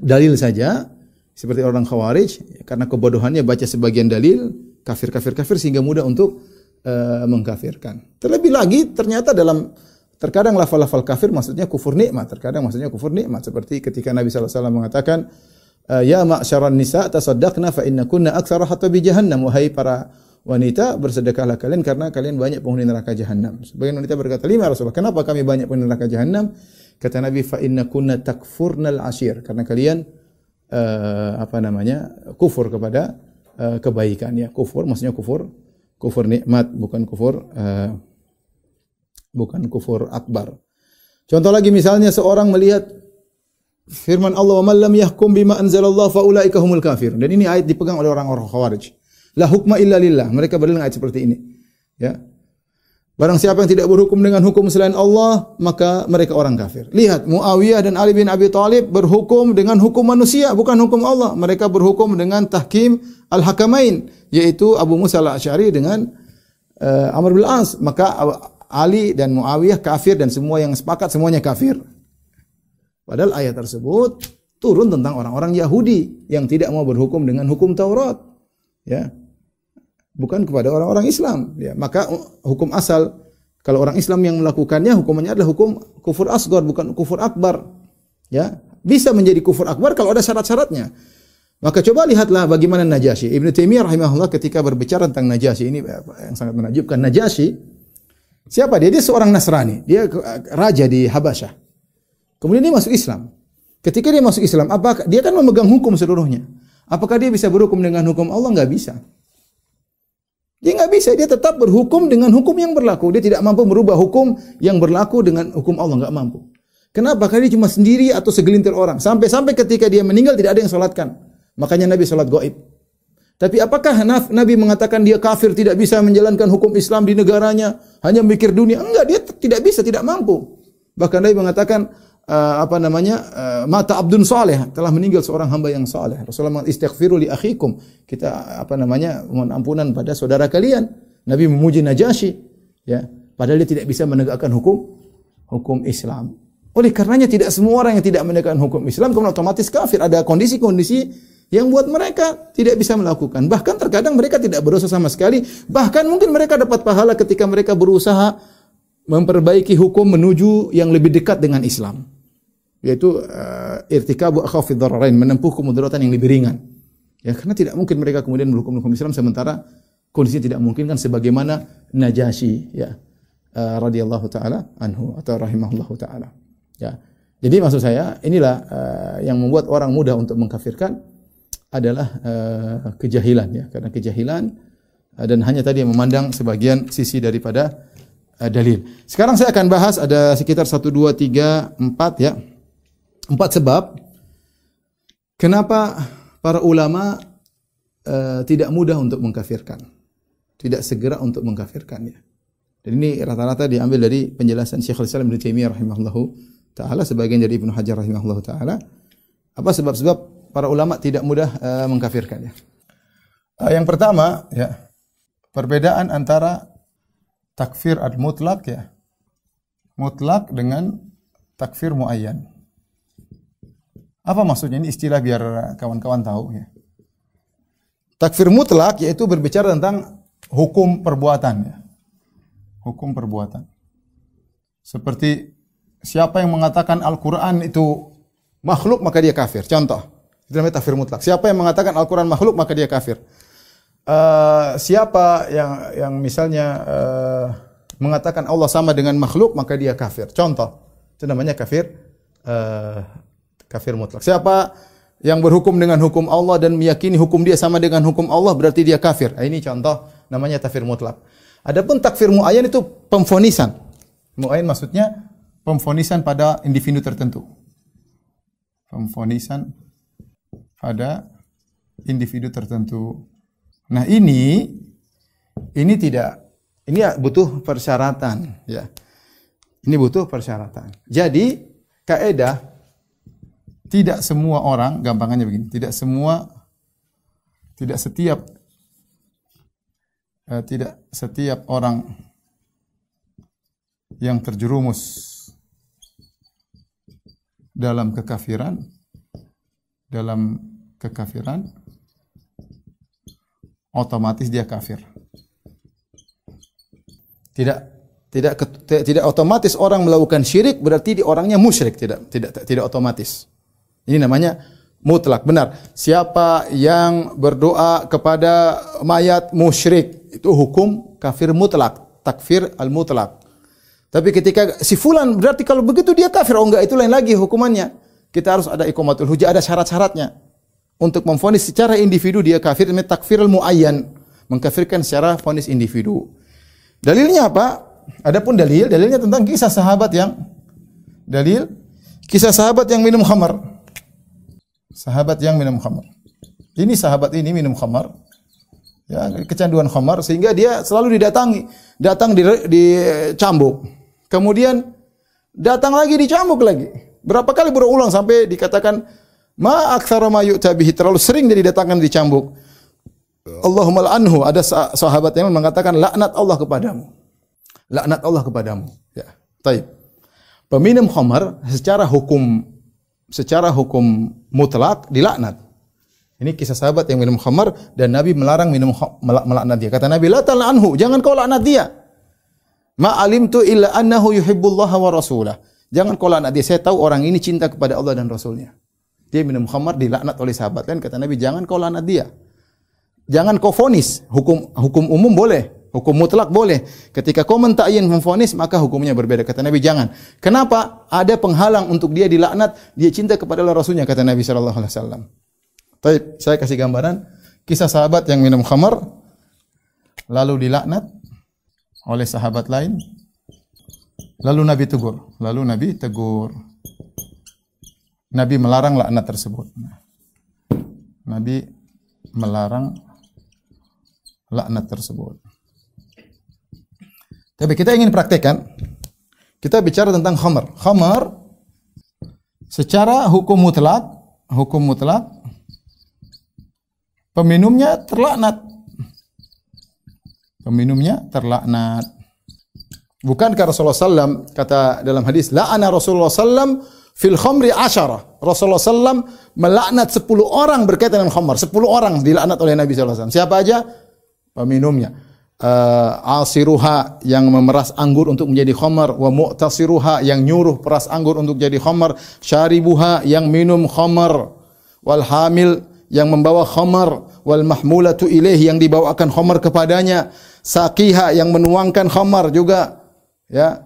dalil saja seperti orang khawarij karena kebodohannya baca sebagian dalil kafir kafir kafir sehingga mudah untuk uh, mengkafirkan. Terlebih lagi ternyata dalam terkadang lafal-lafal kafir maksudnya kufur nikmat, terkadang maksudnya kufur nikmat seperti ketika Nabi sallallahu alaihi wasallam mengatakan eh, ya ma'syaran nisa tasaddaqna fa innakunna aktsara hatta bi jahannam wahai para wanita bersedekahlah kalian karena kalian banyak penghuni neraka jahanam. Sebagian wanita berkata, "Lima Rasulullah, kenapa kami banyak penghuni neraka jahanam?" Kata Nabi, "Fa inna kunna takfurnal ashir." Karena kalian uh, apa namanya? kufur kepada uh, kebaikan ya. Kufur maksudnya kufur kufur nikmat bukan kufur uh, bukan kufur akbar. Contoh lagi misalnya seorang melihat firman Allah wa lam yahkum bima anzalallah fa ulaika humul kafir. Dan ini ayat dipegang oleh orang-orang Khawarij. La hukma illa lillah. Mereka berdalil ayat seperti ini. Ya. Barang siapa yang tidak berhukum dengan hukum selain Allah, maka mereka orang kafir. Lihat, Muawiyah dan Ali bin Abi Thalib berhukum dengan hukum manusia, bukan hukum Allah. Mereka berhukum dengan tahkim al-hakamain, yaitu Abu Musa al-Asy'ari dengan uh, Amr bin As. Maka Ali dan Muawiyah kafir dan semua yang sepakat semuanya kafir. Padahal ayat tersebut turun tentang orang-orang Yahudi yang tidak mau berhukum dengan hukum Taurat. Ya bukan kepada orang-orang Islam. Ya, maka hukum asal kalau orang Islam yang melakukannya hukumannya adalah hukum kufur asgar bukan kufur akbar. Ya, bisa menjadi kufur akbar kalau ada syarat-syaratnya. Maka coba lihatlah bagaimana Najasyi. Ibnu Taimiyah rahimahullah ketika berbicara tentang Najasyi ini yang sangat menakjubkan. Najasyi siapa dia? Dia seorang Nasrani. Dia raja di Habasyah. Kemudian dia masuk Islam. Ketika dia masuk Islam, apakah dia kan memegang hukum seluruhnya? Apakah dia bisa berhukum dengan hukum Allah? Enggak bisa. Dia nggak bisa, dia tetap berhukum dengan hukum yang berlaku. Dia tidak mampu merubah hukum yang berlaku dengan hukum Allah, nggak mampu. Kenapa? Karena dia cuma sendiri atau segelintir orang. Sampai-sampai ketika dia meninggal tidak ada yang sholatkan. Makanya Nabi sholat goib. Tapi apakah Nabi mengatakan dia kafir tidak bisa menjalankan hukum Islam di negaranya, hanya mikir dunia? Enggak, dia tidak bisa, tidak mampu. Bahkan Nabi mengatakan uh, apa namanya? Uh, mata abdun saleh, telah meninggal seorang hamba yang saleh. Rasulullah mengatakan istighfiru li akhikum. Kita apa namanya? mohon ampunan pada saudara kalian. Nabi memuji Najasyi, ya. Padahal dia tidak bisa menegakkan hukum hukum Islam. Oleh karenanya tidak semua orang yang tidak menegakkan hukum Islam kemudian otomatis kafir. Ada kondisi-kondisi yang buat mereka tidak bisa melakukan. Bahkan terkadang mereka tidak berusaha sama sekali. Bahkan mungkin mereka dapat pahala ketika mereka berusaha memperbaiki hukum menuju yang lebih dekat dengan Islam. Yaitu uh, irtikabu akhafid dararain, menempuh kemudaratan yang lebih ringan. Ya, karena tidak mungkin mereka kemudian berhukum hukum Islam sementara kondisi tidak mungkin kan sebagaimana Najasyi ya uh, radhiyallahu taala anhu atau rahimahullahu taala. Ya. Jadi maksud saya inilah uh, yang membuat orang mudah untuk mengkafirkan adalah uh, kejahilan ya karena kejahilan uh, dan hanya tadi yang memandang sebagian sisi daripada uh, dalil. Sekarang saya akan bahas ada sekitar 1 2 3 4 ya. Empat sebab kenapa para ulama uh, tidak mudah untuk mengkafirkan. Tidak segera untuk mengkafirkan ya. Dan ini rata-rata diambil dari penjelasan Syekhul Islam Ibnu Taimiyah rahimahullahu taala sebagian dari Ibnu Hajar rahimahullahu taala. Apa sebab-sebab para ulama tidak mudah mengkafirkan ya? Uh, yang pertama ya perbedaan antara takfir al-mutlak ya. Mutlak dengan takfir muayyan. Apa maksudnya? Ini istilah biar kawan-kawan tahu ya. Takfir mutlak yaitu berbicara tentang hukum perbuatan ya. Hukum perbuatan. Seperti siapa yang mengatakan Al-Qur'an itu makhluk maka dia kafir. Contoh, itu namanya takfir mutlak. Siapa yang mengatakan Al-Qur'an makhluk maka dia kafir. Uh, siapa yang yang misalnya uh, mengatakan Allah sama dengan makhluk maka dia kafir. Contoh, itu namanya kafir uh, kafir mutlak. Siapa yang berhukum dengan hukum Allah dan meyakini hukum dia sama dengan hukum Allah berarti dia kafir. Nah, ini contoh namanya takfir mutlak. Adapun takfir muayyan itu pemfonisan. Muayyan maksudnya pemfonisan pada individu tertentu. Pemfonisan pada individu tertentu. Nah ini ini tidak ini ya butuh persyaratan ya. Ini butuh persyaratan. Jadi kaidah tidak semua orang gampangannya begini, tidak semua tidak setiap eh, tidak setiap orang yang terjerumus dalam kekafiran dalam kekafiran otomatis dia kafir. Tidak tidak tidak otomatis orang melakukan syirik berarti di orangnya musyrik tidak tidak tidak otomatis. Ini namanya mutlak. Benar. Siapa yang berdoa kepada mayat musyrik itu hukum kafir mutlak, takfir al mutlak. Tapi ketika si fulan berarti kalau begitu dia kafir. Oh enggak itu lain lagi hukumannya. Kita harus ada ikomatul hujah ada syarat-syaratnya. Untuk memfonis secara individu dia kafir. Namanya takfir muayyan. Mengkafirkan secara fonis individu. Dalilnya apa? Adapun dalil dalilnya tentang kisah sahabat yang dalil kisah sahabat yang minum khamar sahabat yang minum khamar ini sahabat ini minum khamar ya kecanduan khamar sehingga dia selalu didatangi datang di, di cambuk kemudian datang lagi dicambuk lagi berapa kali berulang sampai dikatakan Ma aktsara ma yu'tabihi terlalu sering dia didatangkan dicambuk. Allahumma anhu ada sahabat yang mengatakan laknat Allah kepadamu. Laknat Allah kepadamu. Ya. Taib. Peminum khamar secara hukum secara hukum mutlak dilaknat. Ini kisah sahabat yang minum khamar dan Nabi melarang minum melaknat dia. Kata Nabi, "La anhu, jangan kau laknat dia." Ma alimtu illa annahu yuhibbullaha wa rasulah. Jangan kau laknat dia. Saya tahu orang ini cinta kepada Allah dan Rasulnya. Dia minum khamar dilaknat oleh sahabat lain kata Nabi jangan kau laknat dia. Jangan kau fonis. Hukum hukum umum boleh, hukum mutlak boleh. Ketika kau mentakyin memfonis maka hukumnya berbeda. Kata Nabi jangan. Kenapa? Ada penghalang untuk dia dilaknat, dia cinta kepada Allah Rasulnya kata Nabi sallallahu alaihi wasallam. Baik, saya kasih gambaran kisah sahabat yang minum khamar lalu dilaknat oleh sahabat lain. Lalu Nabi tegur, lalu Nabi tegur. Nabi melarang laknat tersebut. Nabi melarang laknat tersebut. Tapi kita ingin praktekkan kita bicara tentang khamar. Khamar secara hukum mutlak, hukum mutlak peminumnya terlaknat. Peminumnya terlaknat. Bukankah Rasulullah SAW kata dalam hadis, la'ana Rasulullah SAW fil khamri asyara. Rasulullah SAW melaknat 10 orang berkaitan dengan khamar. 10 orang dilaknat oleh Nabi SAW. Siapa aja? Peminumnya. Uh, asiruha yang memeras anggur untuk menjadi khamar wa mu'tasiruha yang nyuruh peras anggur untuk jadi khamar syaribuha yang minum khamar wal hamil yang membawa khamar wal mahmulatu ilaih yang dibawakan khamar kepadanya saqiha yang menuangkan khamar juga Ya.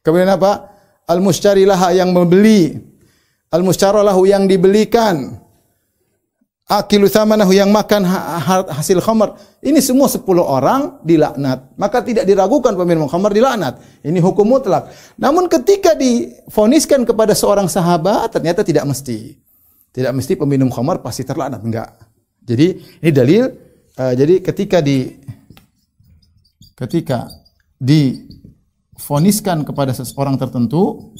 Kemudian apa? al laha yang membeli. al lahu yang dibelikan. Akilu samanahu yang makan hasil khamar. Ini semua 10 orang dilaknat. Maka tidak diragukan peminum khamar dilaknat. Ini hukum mutlak. Namun ketika difoniskan kepada seorang sahabat, ternyata tidak mesti. Tidak mesti peminum khamar pasti terlaknat. Enggak. Jadi ini dalil. Uh, jadi ketika di ketika di foniskan kepada seseorang tertentu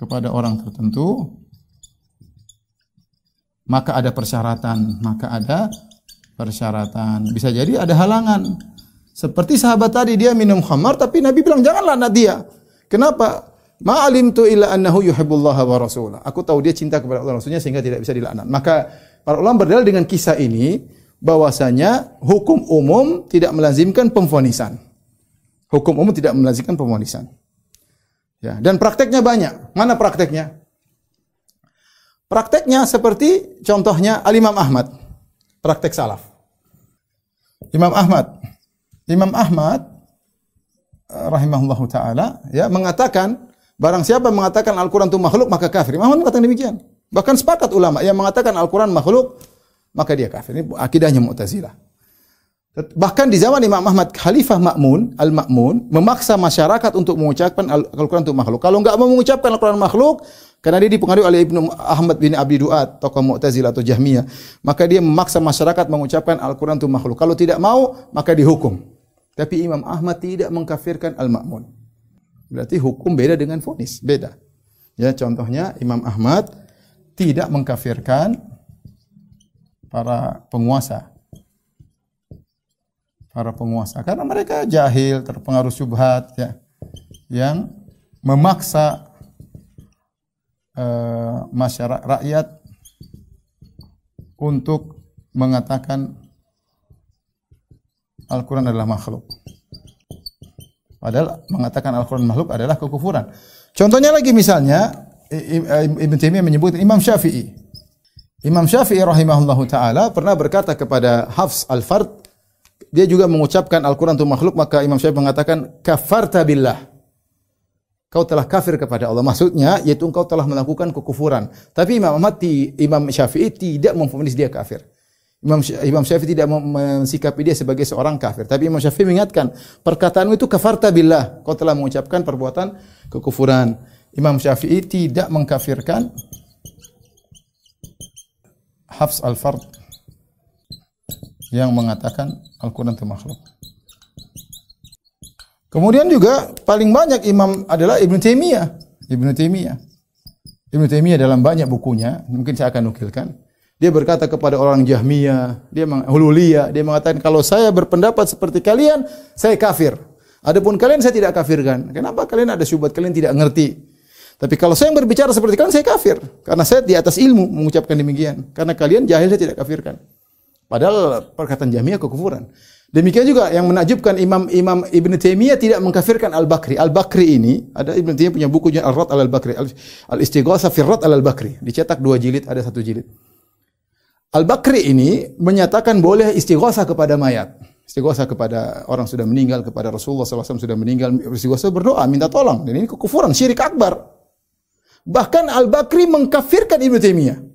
kepada orang tertentu maka ada persyaratan, maka ada persyaratan. Bisa jadi ada halangan. Seperti sahabat tadi dia minum khamar tapi Nabi bilang janganlah anak dia. Kenapa? Ma'alim tu illa annahu yuhibbullah wa rasulah. Aku tahu dia cinta kepada Allah Rasulnya sehingga tidak bisa dilaknat. Maka para ulama berdalil dengan kisah ini bahwasanya hukum umum tidak melazimkan pemfonisan. Hukum umum tidak melazimkan pemonisan. Ya, dan prakteknya banyak. Mana prakteknya? Prakteknya seperti contohnya Al-Imam Ahmad. Praktek salaf. Imam Ahmad. Imam Ahmad eh, rahimahullahu taala ya mengatakan barang siapa mengatakan Al-Qur'an itu makhluk maka kafir. Imam Ahmad mengatakan demikian. Bahkan sepakat ulama yang mengatakan Al-Qur'an makhluk maka dia kafir. Ini akidahnya Mu'tazilah. Bahkan di zaman Imam Ahmad, Khalifah Makmun, Al-Makmun, memaksa masyarakat untuk mengucapkan Al-Quran untuk makhluk. Kalau enggak mau mengucapkan Al-Quran makhluk, karena dia dipengaruhi oleh Ibnu Ahmad bin Abdi Duat, tokoh Mu'tazilah atau Jahmiyah, maka dia memaksa masyarakat mengucapkan Al-Quran untuk makhluk. Kalau tidak mau, maka dihukum. Tapi Imam Ahmad tidak mengkafirkan Al-Makmun. Berarti hukum beda dengan fonis, beda. Ya, contohnya Imam Ahmad tidak mengkafirkan para penguasa para penguasa karena mereka jahil terpengaruh syubhat ya yang memaksa uh, masyarakat rakyat untuk mengatakan Al-Quran adalah makhluk. Padahal mengatakan Al-Quran makhluk adalah kekufuran. Contohnya lagi misalnya Ibn Taimiyah menyebut Imam Syafi'i. Imam Syafi'i rahimahullahu taala pernah berkata kepada Hafs Al-Fard dia juga mengucapkan Al-Quran itu makhluk, maka Imam Syafi'i mengatakan, kafarta billah. Kau telah kafir kepada Allah. Maksudnya, yaitu engkau telah melakukan kekufuran. Tapi Imam Ahmad, Imam Syafi'i tidak memfonis dia kafir. Imam, Imam Syafi'i tidak mensikapi dia sebagai seorang kafir. Tapi Imam Syafi'i mengingatkan, perkataanmu itu kafarta billah. Kau telah mengucapkan perbuatan kekufuran. Imam Syafi'i tidak mengkafirkan Hafs al-Fard yang mengatakan Al-Quran itu makhluk. Kemudian juga paling banyak imam adalah Ibn Taimiyah. Ibn Taimiyah. Ibn Taimiyah dalam banyak bukunya, mungkin saya akan nukilkan. Dia berkata kepada orang Jahmiyah, dia Hululiyah, dia mengatakan kalau saya berpendapat seperti kalian, saya kafir. Adapun kalian saya tidak kafirkan. Kenapa kalian ada syubhat kalian tidak ngerti? Tapi kalau saya yang berbicara seperti kalian, saya kafir. Karena saya di atas ilmu mengucapkan demikian. Karena kalian jahil, saya tidak kafirkan. Padahal perkataan Jahmiyah kekufuran. Demikian juga yang menakjubkan Imam Imam Ibn Taimiyah tidak mengkafirkan Al-Bakri. Al-Bakri ini ada Ibn Taimiyah punya buku Al-Rad Al-Bakri, Al-Istighatsa fi Rad Al-Bakri. Dicetak dua jilid, ada satu jilid. Al-Bakri ini menyatakan boleh istighatsa kepada mayat. Istighatsa kepada orang sudah meninggal, kepada Rasulullah SAW sudah meninggal, istighatsa berdoa, minta tolong. Dan ini kekufuran, syirik akbar. Bahkan Al-Bakri mengkafirkan Ibn Taimiyah.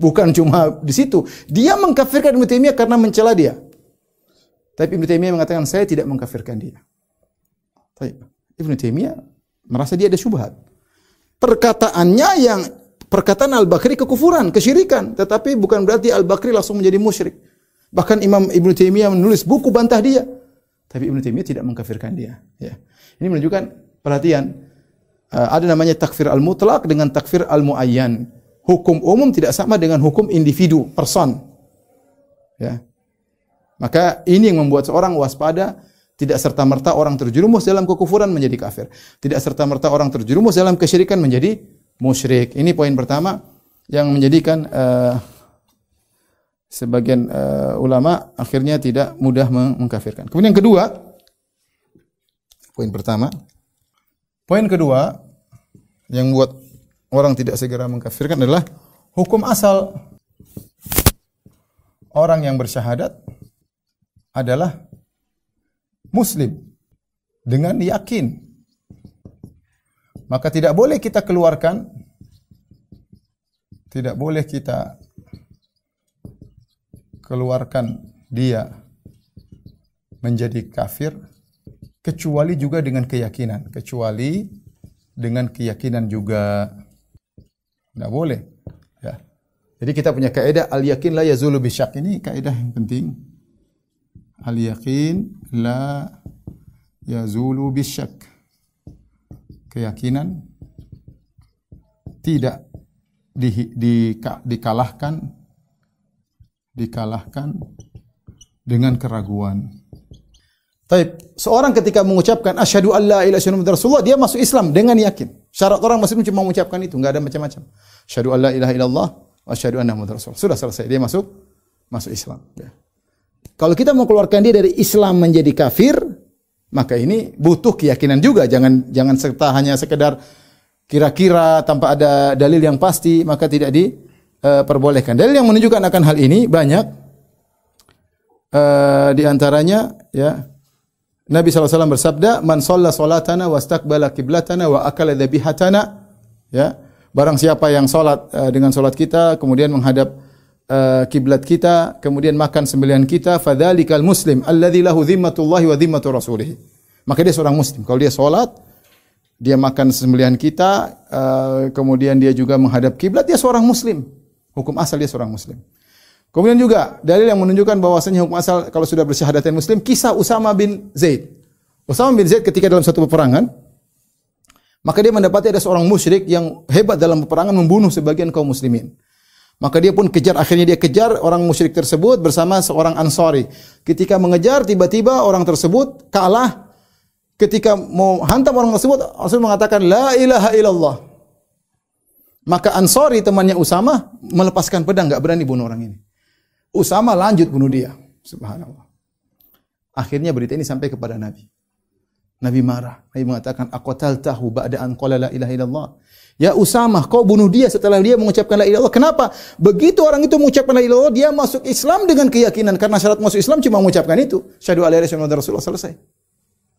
Bukan cuma di situ. Dia mengkafirkan Ibnu Taimiyah karena mencela dia. Tapi Ibnu Taimiyah mengatakan saya tidak mengkafirkan dia. Tapi Ibnu Taimiyah merasa dia ada syubhat. Perkataannya yang perkataan Al-Bakri kekufuran, kesyirikan, tetapi bukan berarti Al-Bakri langsung menjadi musyrik. Bahkan Imam Ibnu Taimiyah menulis buku bantah dia. Tapi Ibnu Taimiyah tidak mengkafirkan dia, ya. Ini menunjukkan Perhatian, uh, ada namanya takfir al-mutlak dengan takfir al-muayyan. Hukum umum tidak sama dengan hukum individu, person. Ya. Maka ini yang membuat seorang waspada tidak serta-merta orang terjerumus dalam kekufuran menjadi kafir. Tidak serta-merta orang terjerumus dalam kesyirikan menjadi musyrik. Ini poin pertama yang menjadikan uh, sebagian uh, ulama akhirnya tidak mudah mengkafirkan. Kemudian yang kedua, poin pertama, poin kedua yang membuat orang tidak segera mengkafirkan adalah hukum asal orang yang bersyahadat adalah muslim dengan yakin. Maka tidak boleh kita keluarkan tidak boleh kita keluarkan dia menjadi kafir kecuali juga dengan keyakinan, kecuali dengan keyakinan juga tidak boleh. Ya. Jadi kita punya kaidah al yakin la yazulu bisyak ini kaidah yang penting. Al yakin la yazulu bisyak. Keyakinan tidak di, di, dikalahkan dikalahkan dengan keraguan. Taib, seorang ketika mengucapkan asyhadu alla ilaha illallah Rasulullah, dia masuk Islam dengan yakin. Syarat orang muslim cuma mengucapkan itu, enggak ada macam-macam. Asyhadu alla ilaha illallah wa asyhadu anna muhammadar rasulullah. Sudah selesai, dia masuk masuk Islam. Ya. Kalau kita mau keluarkan dia dari Islam menjadi kafir, maka ini butuh keyakinan juga. Jangan jangan serta hanya sekedar kira-kira tanpa ada dalil yang pasti, maka tidak diperbolehkan. Dalil yang menunjukkan akan hal ini banyak. Uh, di antaranya ya Nabi SAW bersabda, "Man shalla salatana wastaqbala qiblatana wa akala dhabihatana." Ya. Barang siapa yang salat uh, dengan salat kita kemudian menghadap uh, kiblat kita, kemudian makan sembelihan kita, fadzalikal muslim alladzi lahu dhimmatullahi wa dhimmatu rasulih. Maka dia seorang muslim. Kalau dia salat, dia makan sembelihan kita, uh, kemudian dia juga menghadap kiblat, dia seorang muslim. Hukum asal dia seorang muslim. Kemudian juga dalil yang menunjukkan bahwasanya hukum asal kalau sudah bersyahadatain muslim, kisah Usama bin Zaid. Usama bin Zaid ketika dalam satu peperangan, maka dia mendapati ada seorang musyrik yang hebat dalam peperangan membunuh sebagian kaum muslimin. Maka dia pun kejar, akhirnya dia kejar orang musyrik tersebut bersama seorang Ansari. Ketika mengejar, tiba-tiba orang tersebut kalah. Ketika mau hantam orang tersebut, Rasul mengatakan, La ilaha illallah. Maka Ansari temannya Usama melepaskan pedang, nggak berani bunuh orang ini. Usama lanjut bunuh dia. Subhanallah. Akhirnya berita ini sampai kepada Nabi. Nabi marah. Nabi mengatakan, Aqatal tahu ba'da an qala la ilaha illallah. Ya Usama, kau bunuh dia setelah dia mengucapkan la ilaha illallah. Kenapa? Begitu orang itu mengucapkan la ilaha illallah, dia masuk Islam dengan keyakinan. Karena syarat masuk Islam cuma mengucapkan itu. Syahadu ala ilaha Rasulullah selesai.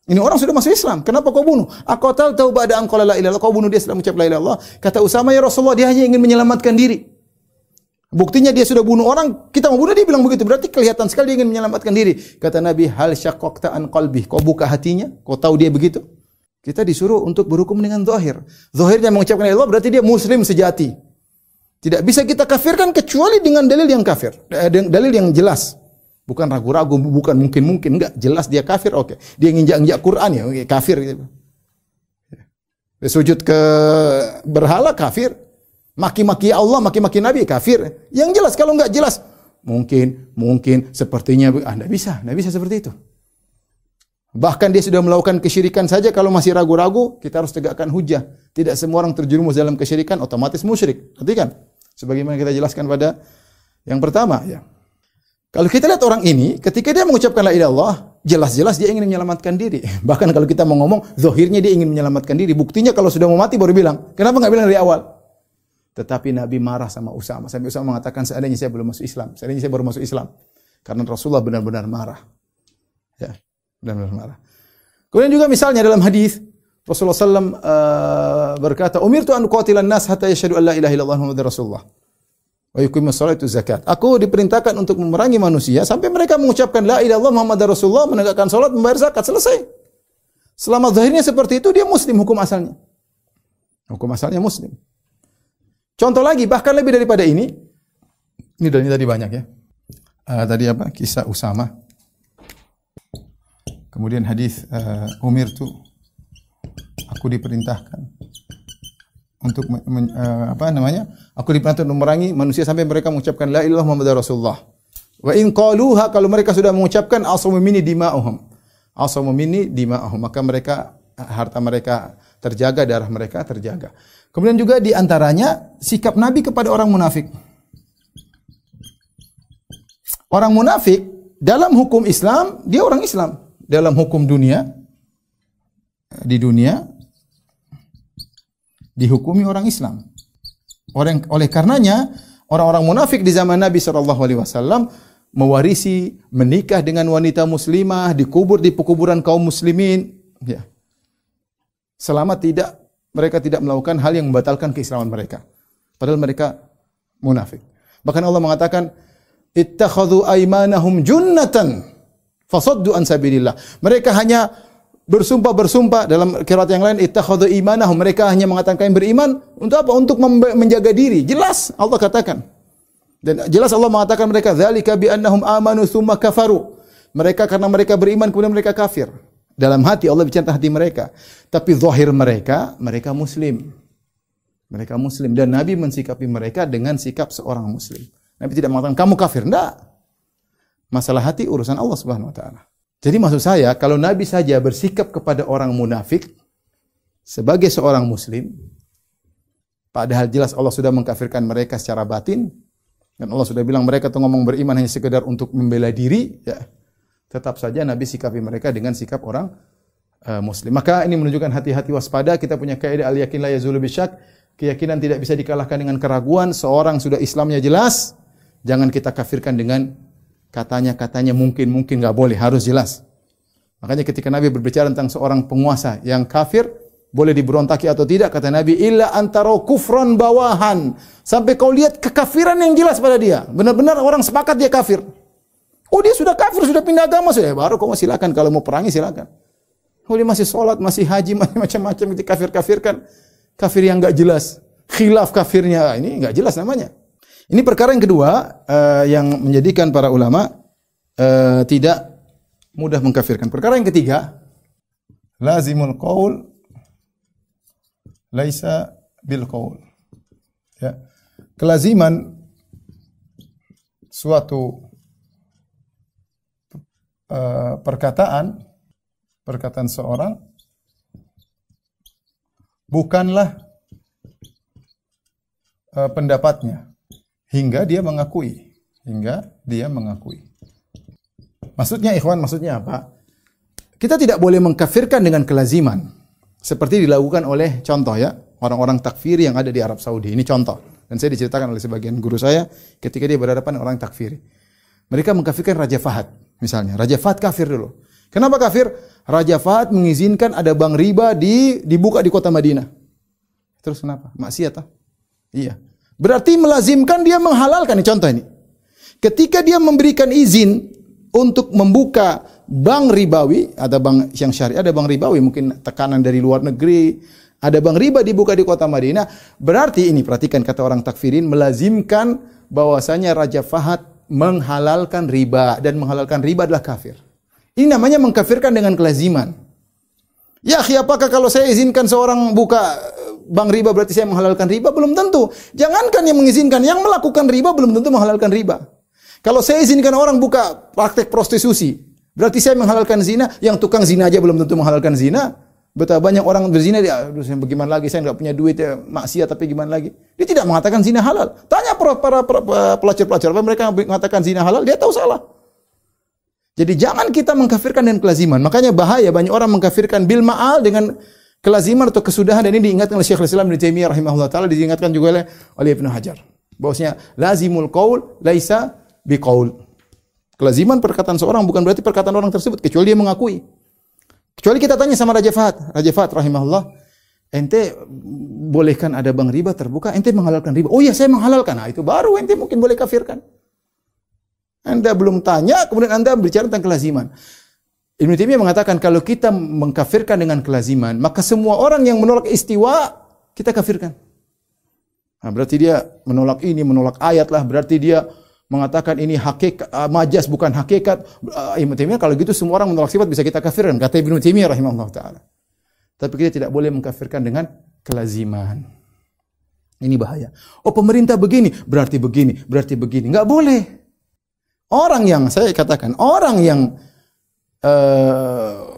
Ini orang sudah masuk Islam. Kenapa kau bunuh? Aqatal tahu ba'da an qala la ilaha illallah. Kau bunuh dia setelah mengucapkan la ilaha illallah. Kata Usama, ya Rasulullah, dia hanya ingin menyelamatkan diri. Buktinya dia sudah bunuh orang, kita mau bunuh dia bilang begitu. Berarti kelihatan sekali dia ingin menyelamatkan diri. Kata Nabi, hal syaqqaqta an qalbi. Kau buka hatinya? Kau tahu dia begitu? Kita disuruh untuk berhukum dengan zahir. Zahirnya mengucapkan Allah berarti dia muslim sejati. Tidak bisa kita kafirkan kecuali dengan dalil yang kafir. Eh, dalil yang jelas. Bukan ragu-ragu, bukan mungkin-mungkin. Enggak, jelas dia kafir, oke. Dia nginjak-injak Quran ya, oke, kafir. Gitu. Dia sujud ke berhala, kafir. Maki-maki Allah, maki-maki Nabi, kafir. Yang jelas, kalau enggak jelas, mungkin, mungkin, sepertinya, ah, bisa, anda bisa seperti itu. Bahkan dia sudah melakukan kesyirikan saja kalau masih ragu-ragu, kita harus tegakkan hujah. Tidak semua orang terjerumus dalam kesyirikan otomatis musyrik. Nanti kan? Sebagaimana kita jelaskan pada yang pertama ya. Kalau kita lihat orang ini, ketika dia mengucapkan la illallah, jelas-jelas dia ingin menyelamatkan diri. <laughs> Bahkan kalau kita mau ngomong, zahirnya dia ingin menyelamatkan diri. Buktinya kalau sudah mau mati baru bilang. Kenapa nggak bilang dari awal? Tetapi Nabi marah sama Usama. Sampai Usama mengatakan, seandainya saya belum masuk Islam. Seandainya saya baru masuk Islam. Karena Rasulullah benar-benar marah. Ya dan marah. Kemudian juga misalnya dalam hadis Rasulullah SAW uh, eh, berkata, "Umir tu an qatilan nas hatta yashhadu an la ilaha illallah Muhammadur Rasulullah." Wa salatu zakat. Aku diperintahkan untuk memerangi manusia sampai mereka mengucapkan la ilaha illallah Rasulullah, menegakkan salat, membayar zakat, selesai. Selama zahirnya seperti itu dia muslim hukum asalnya. Hukum asalnya muslim. Contoh lagi bahkan lebih daripada ini. Ini dari tadi banyak ya. Uh, tadi apa? Kisah Usama. Kemudian hadis uh, Umir tu Aku diperintahkan untuk men, uh, apa namanya? Aku diperintahkan untuk memerangi manusia sampai mereka mengucapkan la ilaha Muhammad Rasulullah. Wa in qaluha kalau mereka sudah mengucapkan asamu minni dima'uhum. Asamu minni dima'uhum. Maka mereka harta mereka terjaga, darah mereka terjaga. Kemudian juga di antaranya sikap Nabi kepada orang munafik. Orang munafik dalam hukum Islam dia orang Islam. Dalam hukum dunia di dunia dihukumi orang Islam. Orang oleh karenanya orang-orang munafik di zaman Nabi Shallallahu Alaihi Wasallam mewarisi menikah dengan wanita muslimah dikubur di pekuburan kaum muslimin ya selama tidak mereka tidak melakukan hal yang membatalkan keislaman mereka padahal mereka munafik bahkan Allah mengatakan ittakhadhu aymanahum junnatan fasaddu an sabilillah mereka hanya bersumpah-bersumpah dalam kiraat yang lain ittakhadhu imanahum mereka hanya mengatakan kami beriman untuk apa? Untuk menjaga diri. Jelas Allah katakan. Dan jelas Allah mengatakan mereka dzalika bi annahum amanu tsumma kafaru. Mereka karena mereka beriman kemudian mereka kafir. Dalam hati Allah bicara hati mereka. Tapi zahir mereka mereka muslim. Mereka muslim dan Nabi mensikapi mereka dengan sikap seorang muslim. Nabi tidak mengatakan kamu kafir, enggak. Masalah hati urusan Allah Subhanahu wa taala. Jadi maksud saya, kalau Nabi saja bersikap kepada orang munafik sebagai seorang muslim, padahal jelas Allah sudah mengkafirkan mereka secara batin, dan Allah sudah bilang mereka tuh ngomong beriman hanya sekedar untuk membela diri, ya. Tetap saja Nabi sikapi mereka dengan sikap orang uh, muslim. Maka ini menunjukkan hati-hati waspada, kita punya kaidah al yakin la yazulu bisyak, keyakinan tidak bisa dikalahkan dengan keraguan, seorang sudah Islamnya jelas, jangan kita kafirkan dengan katanya-katanya mungkin-mungkin nggak boleh, harus jelas. Makanya ketika Nabi berbicara tentang seorang penguasa yang kafir, boleh diberontaki atau tidak, kata Nabi, illa antara kufron bawahan. Sampai kau lihat kekafiran yang jelas pada dia. Benar-benar orang sepakat dia kafir. Oh dia sudah kafir, sudah pindah agama, sudah baru kau silakan kalau mau perangi silakan. Oh dia masih sholat, masih haji, <laughs> masih macam-macam dikafir-kafirkan. Kafir yang nggak jelas. Khilaf kafirnya, ini nggak jelas namanya. Ini perkara yang kedua uh, yang menjadikan para ulama uh, tidak mudah mengkafirkan. Perkara yang ketiga, lazimul qaul laisa bil qaul. Ya. Kelaziman suatu uh, perkataan perkataan seorang bukanlah uh, pendapatnya hingga dia mengakui, hingga dia mengakui. Maksudnya ikhwan, maksudnya apa? Kita tidak boleh mengkafirkan dengan kelaziman. Seperti dilakukan oleh contoh ya, orang-orang takfir yang ada di Arab Saudi. Ini contoh. Dan saya diceritakan oleh sebagian guru saya ketika dia berhadapan orang takfir. Mereka mengkafirkan Raja Fahad misalnya. Raja Fahad kafir dulu. Kenapa kafir? Raja Fahad mengizinkan ada bank riba di dibuka di kota Madinah. Terus kenapa? Maksiat ah? Iya. Berarti melazimkan dia menghalalkan. Ini contoh ini. Ketika dia memberikan izin untuk membuka bank ribawi, ada bank yang syariah, ada bank ribawi, mungkin tekanan dari luar negeri, ada bank riba dibuka di kota Madinah, berarti ini perhatikan kata orang takfirin melazimkan bahwasanya Raja Fahad menghalalkan riba dan menghalalkan riba adalah kafir. Ini namanya mengkafirkan dengan kelaziman. Ya, apakah kalau saya izinkan seorang buka bank riba berarti saya menghalalkan riba? Belum tentu. Jangankan yang mengizinkan, yang melakukan riba belum tentu menghalalkan riba. Kalau saya izinkan orang buka praktek prostitusi, berarti saya menghalalkan zina, yang tukang zina aja belum tentu menghalalkan zina. Betapa banyak orang berzina dia, aduh bagaimana lagi saya nggak punya duit ya maksiat tapi gimana lagi? Dia tidak mengatakan zina halal. Tanya para para, pelajar-pelajar apa mereka mengatakan zina halal, dia tahu salah. Jadi jangan kita mengkafirkan dengan kelaziman. Makanya bahaya banyak orang mengkafirkan bil ma'al dengan kelaziman atau kesudahan dan ini diingatkan oleh Syekhul Islam Ibnu Taimiyah rahimahullah taala diingatkan juga oleh oleh Ibnu Hajar. Bahwasanya lazimul qaul laisa biqaul. Kelaziman perkataan seorang bukan berarti perkataan orang tersebut kecuali dia mengakui. Kecuali kita tanya sama Raja Fahad, Raja Fahad rahimahullah, ente bolehkan ada bank riba terbuka, ente menghalalkan riba. Oh iya saya menghalalkan. Nah itu baru ente mungkin boleh kafirkan. Anda belum tanya, kemudian Anda bicara tentang kelaziman. Ibnu Taimiyah mengatakan kalau kita mengkafirkan dengan kelaziman, maka semua orang yang menolak istiwa kita kafirkan. Nah, berarti dia menolak ini, menolak ayat lah, berarti dia mengatakan ini hakikat uh, majas bukan hakikat. Uh, Ibnu Taimiyah kalau gitu semua orang menolak sifat bisa kita kafirkan kata Ibnu Taimiyah rahimahullah taala. Tapi kita tidak boleh mengkafirkan dengan kelaziman. Ini bahaya. Oh pemerintah begini, berarti begini, berarti begini. Nggak boleh. Orang yang, saya katakan, orang yang uh,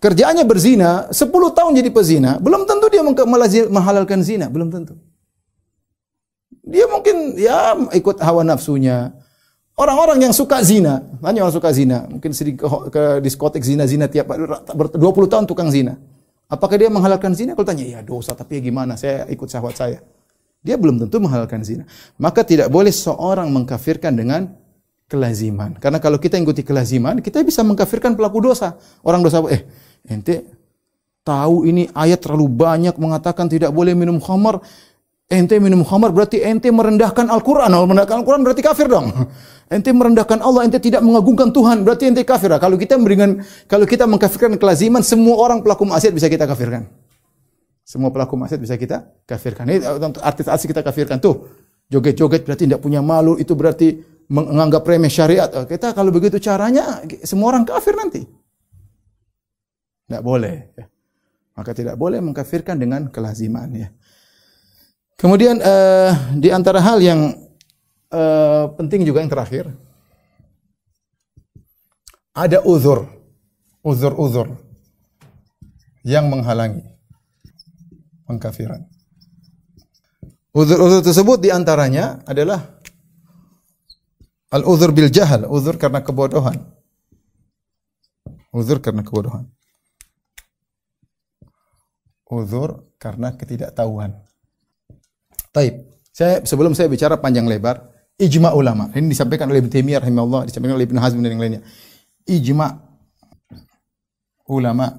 kerjaannya berzina, 10 tahun jadi pezina, belum tentu dia menghalalkan zina, belum tentu. Dia mungkin ya ikut hawa nafsunya. Orang-orang yang suka zina, banyak orang suka zina, mungkin sering ke, ke diskotek zina-zina tiap 20 tahun tukang zina. Apakah dia menghalalkan zina? Kalau tanya, ya dosa, tapi ya gimana? Saya ikut syahwat saya. Dia belum tentu menghalalkan zina. Maka tidak boleh seorang mengkafirkan dengan kelaziman. Karena kalau kita ikuti kelaziman, kita bisa mengkafirkan pelaku dosa. Orang dosa, eh, ente tahu ini ayat terlalu banyak mengatakan tidak boleh minum khamar, ente minum khamar berarti ente merendahkan Al-Quran. Kalau merendahkan Al-Quran berarti kafir dong. Ente merendahkan Allah, ente tidak mengagungkan Tuhan, berarti ente kafir. Nah, kalau kita memberikan, kalau kita mengkafirkan kelaziman, semua orang pelaku maksiat bisa kita kafirkan. Semua pelaku maksiat bisa kita kafirkan. Ini artis-artis kita kafirkan tuh. Joget-joget berarti tidak punya malu, itu berarti menganggap remeh syariat. Oh, kita kalau begitu caranya, semua orang kafir nanti. Tidak boleh. Ya. Maka tidak boleh mengkafirkan dengan kelaziman. Ya. Kemudian uh, di antara hal yang uh, penting juga yang terakhir ada uzur, uzur-uzur yang menghalangi pengkafiran. Uzur-uzur tersebut di antaranya adalah al-uzur bil jahal, uzur karena kebodohan. Uzur karena kebodohan. Uzur karena ketidaktahuan. Taib. Saya sebelum saya bicara panjang lebar, ijma ulama. Ini disampaikan oleh Ibnu Taimiyah rahimahullah, disampaikan oleh Ibnu Hazm dan yang lainnya. Ijma ulama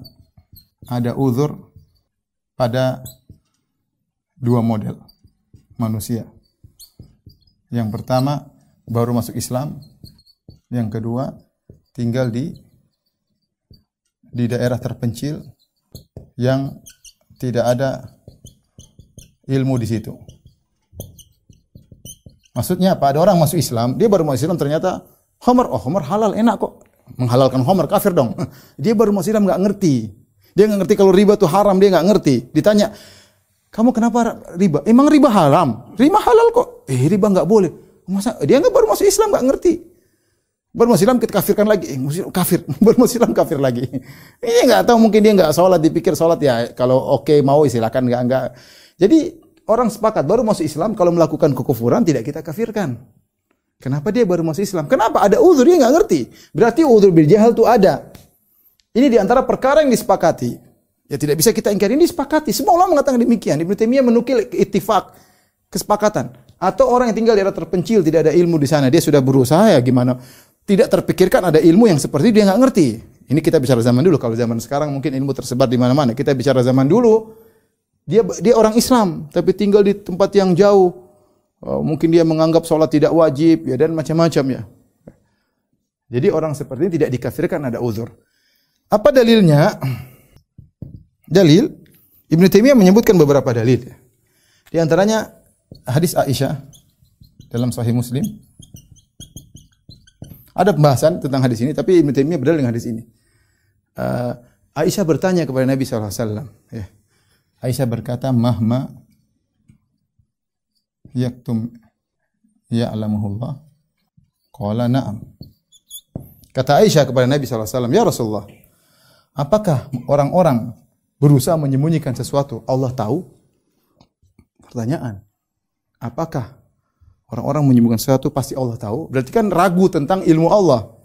ada uzur pada dua model manusia. Yang pertama baru masuk Islam, yang kedua tinggal di di daerah terpencil yang tidak ada ilmu di situ. Maksudnya apa? Ada orang masuk Islam, dia baru masuk Islam ternyata homer, oh homer halal, enak kok. Menghalalkan homer, kafir dong. <laughs> Dia baru masuk Islam nggak ngerti. Dia nggak ngerti kalau riba itu haram, dia nggak ngerti. Ditanya, kamu kenapa riba? Emang riba haram? Riba halal kok. Eh riba nggak boleh. Masa dia nggak baru masuk Islam nggak ngerti. Baru masuk Islam kita kafirkan lagi. Eh, muslim, kafir. <laughs> Baru masuk Islam kafir lagi. Ini <laughs> nggak tahu mungkin dia nggak sholat dipikir sholat ya kalau oke okay, mau silakan nggak nggak. Jadi orang sepakat baru masuk Islam kalau melakukan kekufuran tidak kita kafirkan. Kenapa dia baru masuk Islam? Kenapa? Ada uzur dia nggak ngerti. Berarti uzur bil jahal itu ada. Ini di antara perkara yang disepakati. Ya tidak bisa kita ingkari ini disepakati. Semua ulama mengatakan demikian. Ibnu Taimiyah menukil ittifak kesepakatan. Atau orang yang tinggal di daerah terpencil tidak ada ilmu di sana, dia sudah berusaha ya gimana? Tidak terpikirkan ada ilmu yang seperti dia nggak ngerti. Ini kita bicara zaman dulu. Kalau zaman sekarang mungkin ilmu tersebar di mana-mana. Kita bicara zaman dulu dia dia orang Islam tapi tinggal di tempat yang jauh. Oh, mungkin dia menganggap sholat tidak wajib ya dan macam-macam ya. Jadi orang seperti ini tidak dikafirkan ada uzur. Apa dalilnya? Dalil Ibnu Taimiyah menyebutkan beberapa dalil. Di antaranya hadis Aisyah dalam Sahih Muslim. Ada pembahasan tentang hadis ini, tapi Ibnu Taimiyah berdalil dengan hadis ini. Uh, Aisyah bertanya kepada Nabi SAW. Ya. Aisyah berkata, "Mahma yaktum ya'lamuhullah." Qala na'am. Kata Aisyah kepada Nabi SAW, Ya Rasulullah, apakah orang-orang berusaha menyembunyikan sesuatu Allah tahu? Pertanyaan. Apakah orang-orang menyembunyikan sesuatu pasti Allah tahu? Berarti kan ragu tentang ilmu Allah.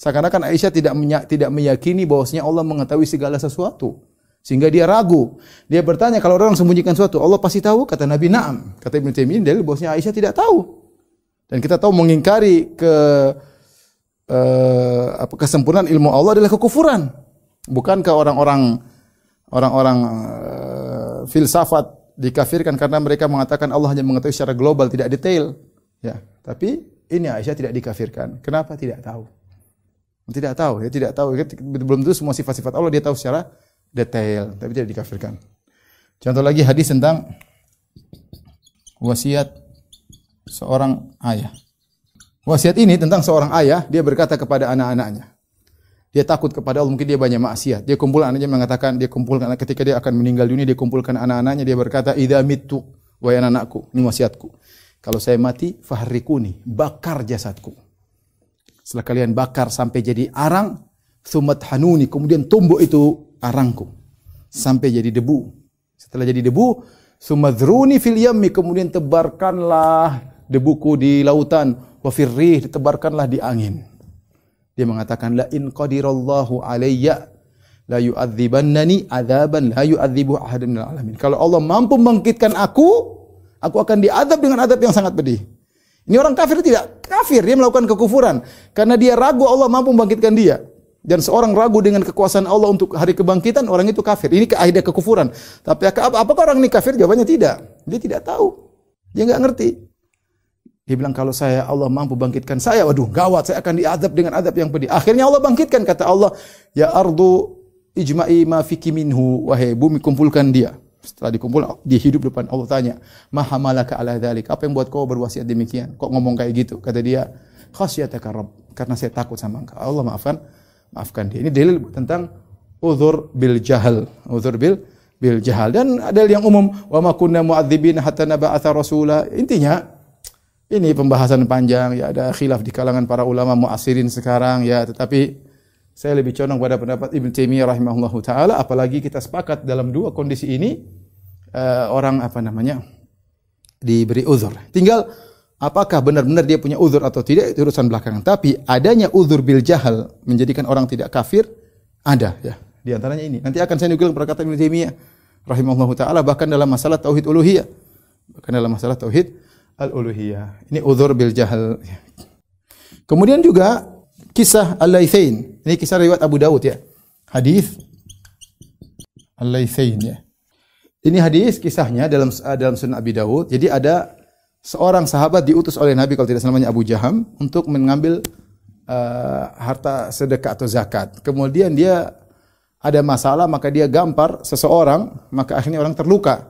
Seakan-akan Aisyah tidak tidak meyakini bahwasanya Allah mengetahui segala sesuatu. Sehingga dia ragu. Dia bertanya kalau orang sembunyikan sesuatu, Allah pasti tahu? Kata Nabi, "Na'am." Kata Ibnu Taimiyah dalil bahwasanya Aisyah tidak tahu. Dan kita tahu mengingkari ke uh, apa kesempurnaan ilmu Allah adalah kekufuran. Bukankah orang-orang orang-orang uh, filsafat dikafirkan karena mereka mengatakan Allah hanya mengetahui secara global tidak detail. Ya, tapi ini Aisyah tidak dikafirkan. Kenapa tidak tahu? Tidak tahu, ya tidak tahu. Belum tentu semua sifat-sifat Allah dia tahu secara detail, tapi tidak dikafirkan. Contoh lagi hadis tentang wasiat seorang ayah. Wasiat ini tentang seorang ayah, dia berkata kepada anak-anaknya. Dia takut kepada Allah, mungkin dia banyak maksiat. Dia kumpulkan anaknya mengatakan, dia kumpulkan ketika dia akan meninggal dunia, dia kumpulkan anak-anaknya, dia berkata, "Idza mittu wahai anakku, ini wasiatku. Kalau saya mati, fahrikuni, bakar jasadku. Setelah kalian bakar sampai jadi arang, sumat hanuni, kemudian tumbuh itu arangku sampai jadi debu. Setelah jadi debu, sumadruni fil yammi, kemudian tebarkanlah debuku di lautan, wa firrih, ditebarkanlah di angin. Dia mengatakan la in qadirallahu alayya la yu'adzibannani adzaban la yu'adzibu ahadan minal alamin. Kalau Allah mampu membangkitkan aku, aku akan diadab dengan adab yang sangat pedih. Ini orang kafir tidak kafir, dia melakukan kekufuran karena dia ragu Allah mampu membangkitkan dia. Dan seorang ragu dengan kekuasaan Allah untuk hari kebangkitan, orang itu kafir. Ini kaidah kekufuran. Tapi apakah orang ini kafir? Jawabannya tidak. Dia tidak tahu. Dia nggak ngerti. Dia bilang kalau saya Allah mampu bangkitkan saya, waduh gawat, saya akan diadab dengan adab yang pedih. Akhirnya Allah bangkitkan kata Allah, ya ardu ijma'i ma fiki minhu, wahai bumi kumpulkan dia. Setelah dikumpul, dia hidup depan Allah tanya, maha malaka ala dhalik, apa yang buat kau berwasiat demikian? Kok ngomong kayak gitu? Kata dia, khasyataka rabb, karena saya takut sama engkau. Allah maafkan, maafkan dia. Ini dalil tentang uzur bil jahal, uzur bil bil jahal dan ada yang umum wa ma kunna mu'adzibin hatta naba'atha rasula. Intinya ini pembahasan panjang, ya ada khilaf di kalangan para ulama muasirin sekarang ya, tetapi saya lebih condong pada pendapat Ibn Taimiyah rahimahullahu taala apalagi kita sepakat dalam dua kondisi ini uh, orang apa namanya diberi uzur. Tinggal apakah benar-benar dia punya uzur atau tidak itu urusan belakangan. Tapi adanya uzur bil jahal menjadikan orang tidak kafir ada ya. Di antaranya ini. Nanti akan saya nukil perkataan Ibn Taimiyah rahimahullahu taala bahkan dalam masalah tauhid uluhiyah. Bahkan dalam masalah tauhid al-uluhiyah. Ini uzur bil jahal. Kemudian juga kisah Al-Laithain. Ini kisah riwayat Abu Dawud ya. Hadis Al-Laithain ya. Ini hadis kisahnya dalam dalam Sunan Abi Dawud. Jadi ada seorang sahabat diutus oleh Nabi kalau tidak namanya Abu Jaham untuk mengambil uh, harta sedekah atau zakat. Kemudian dia ada masalah maka dia gampar seseorang maka akhirnya orang terluka.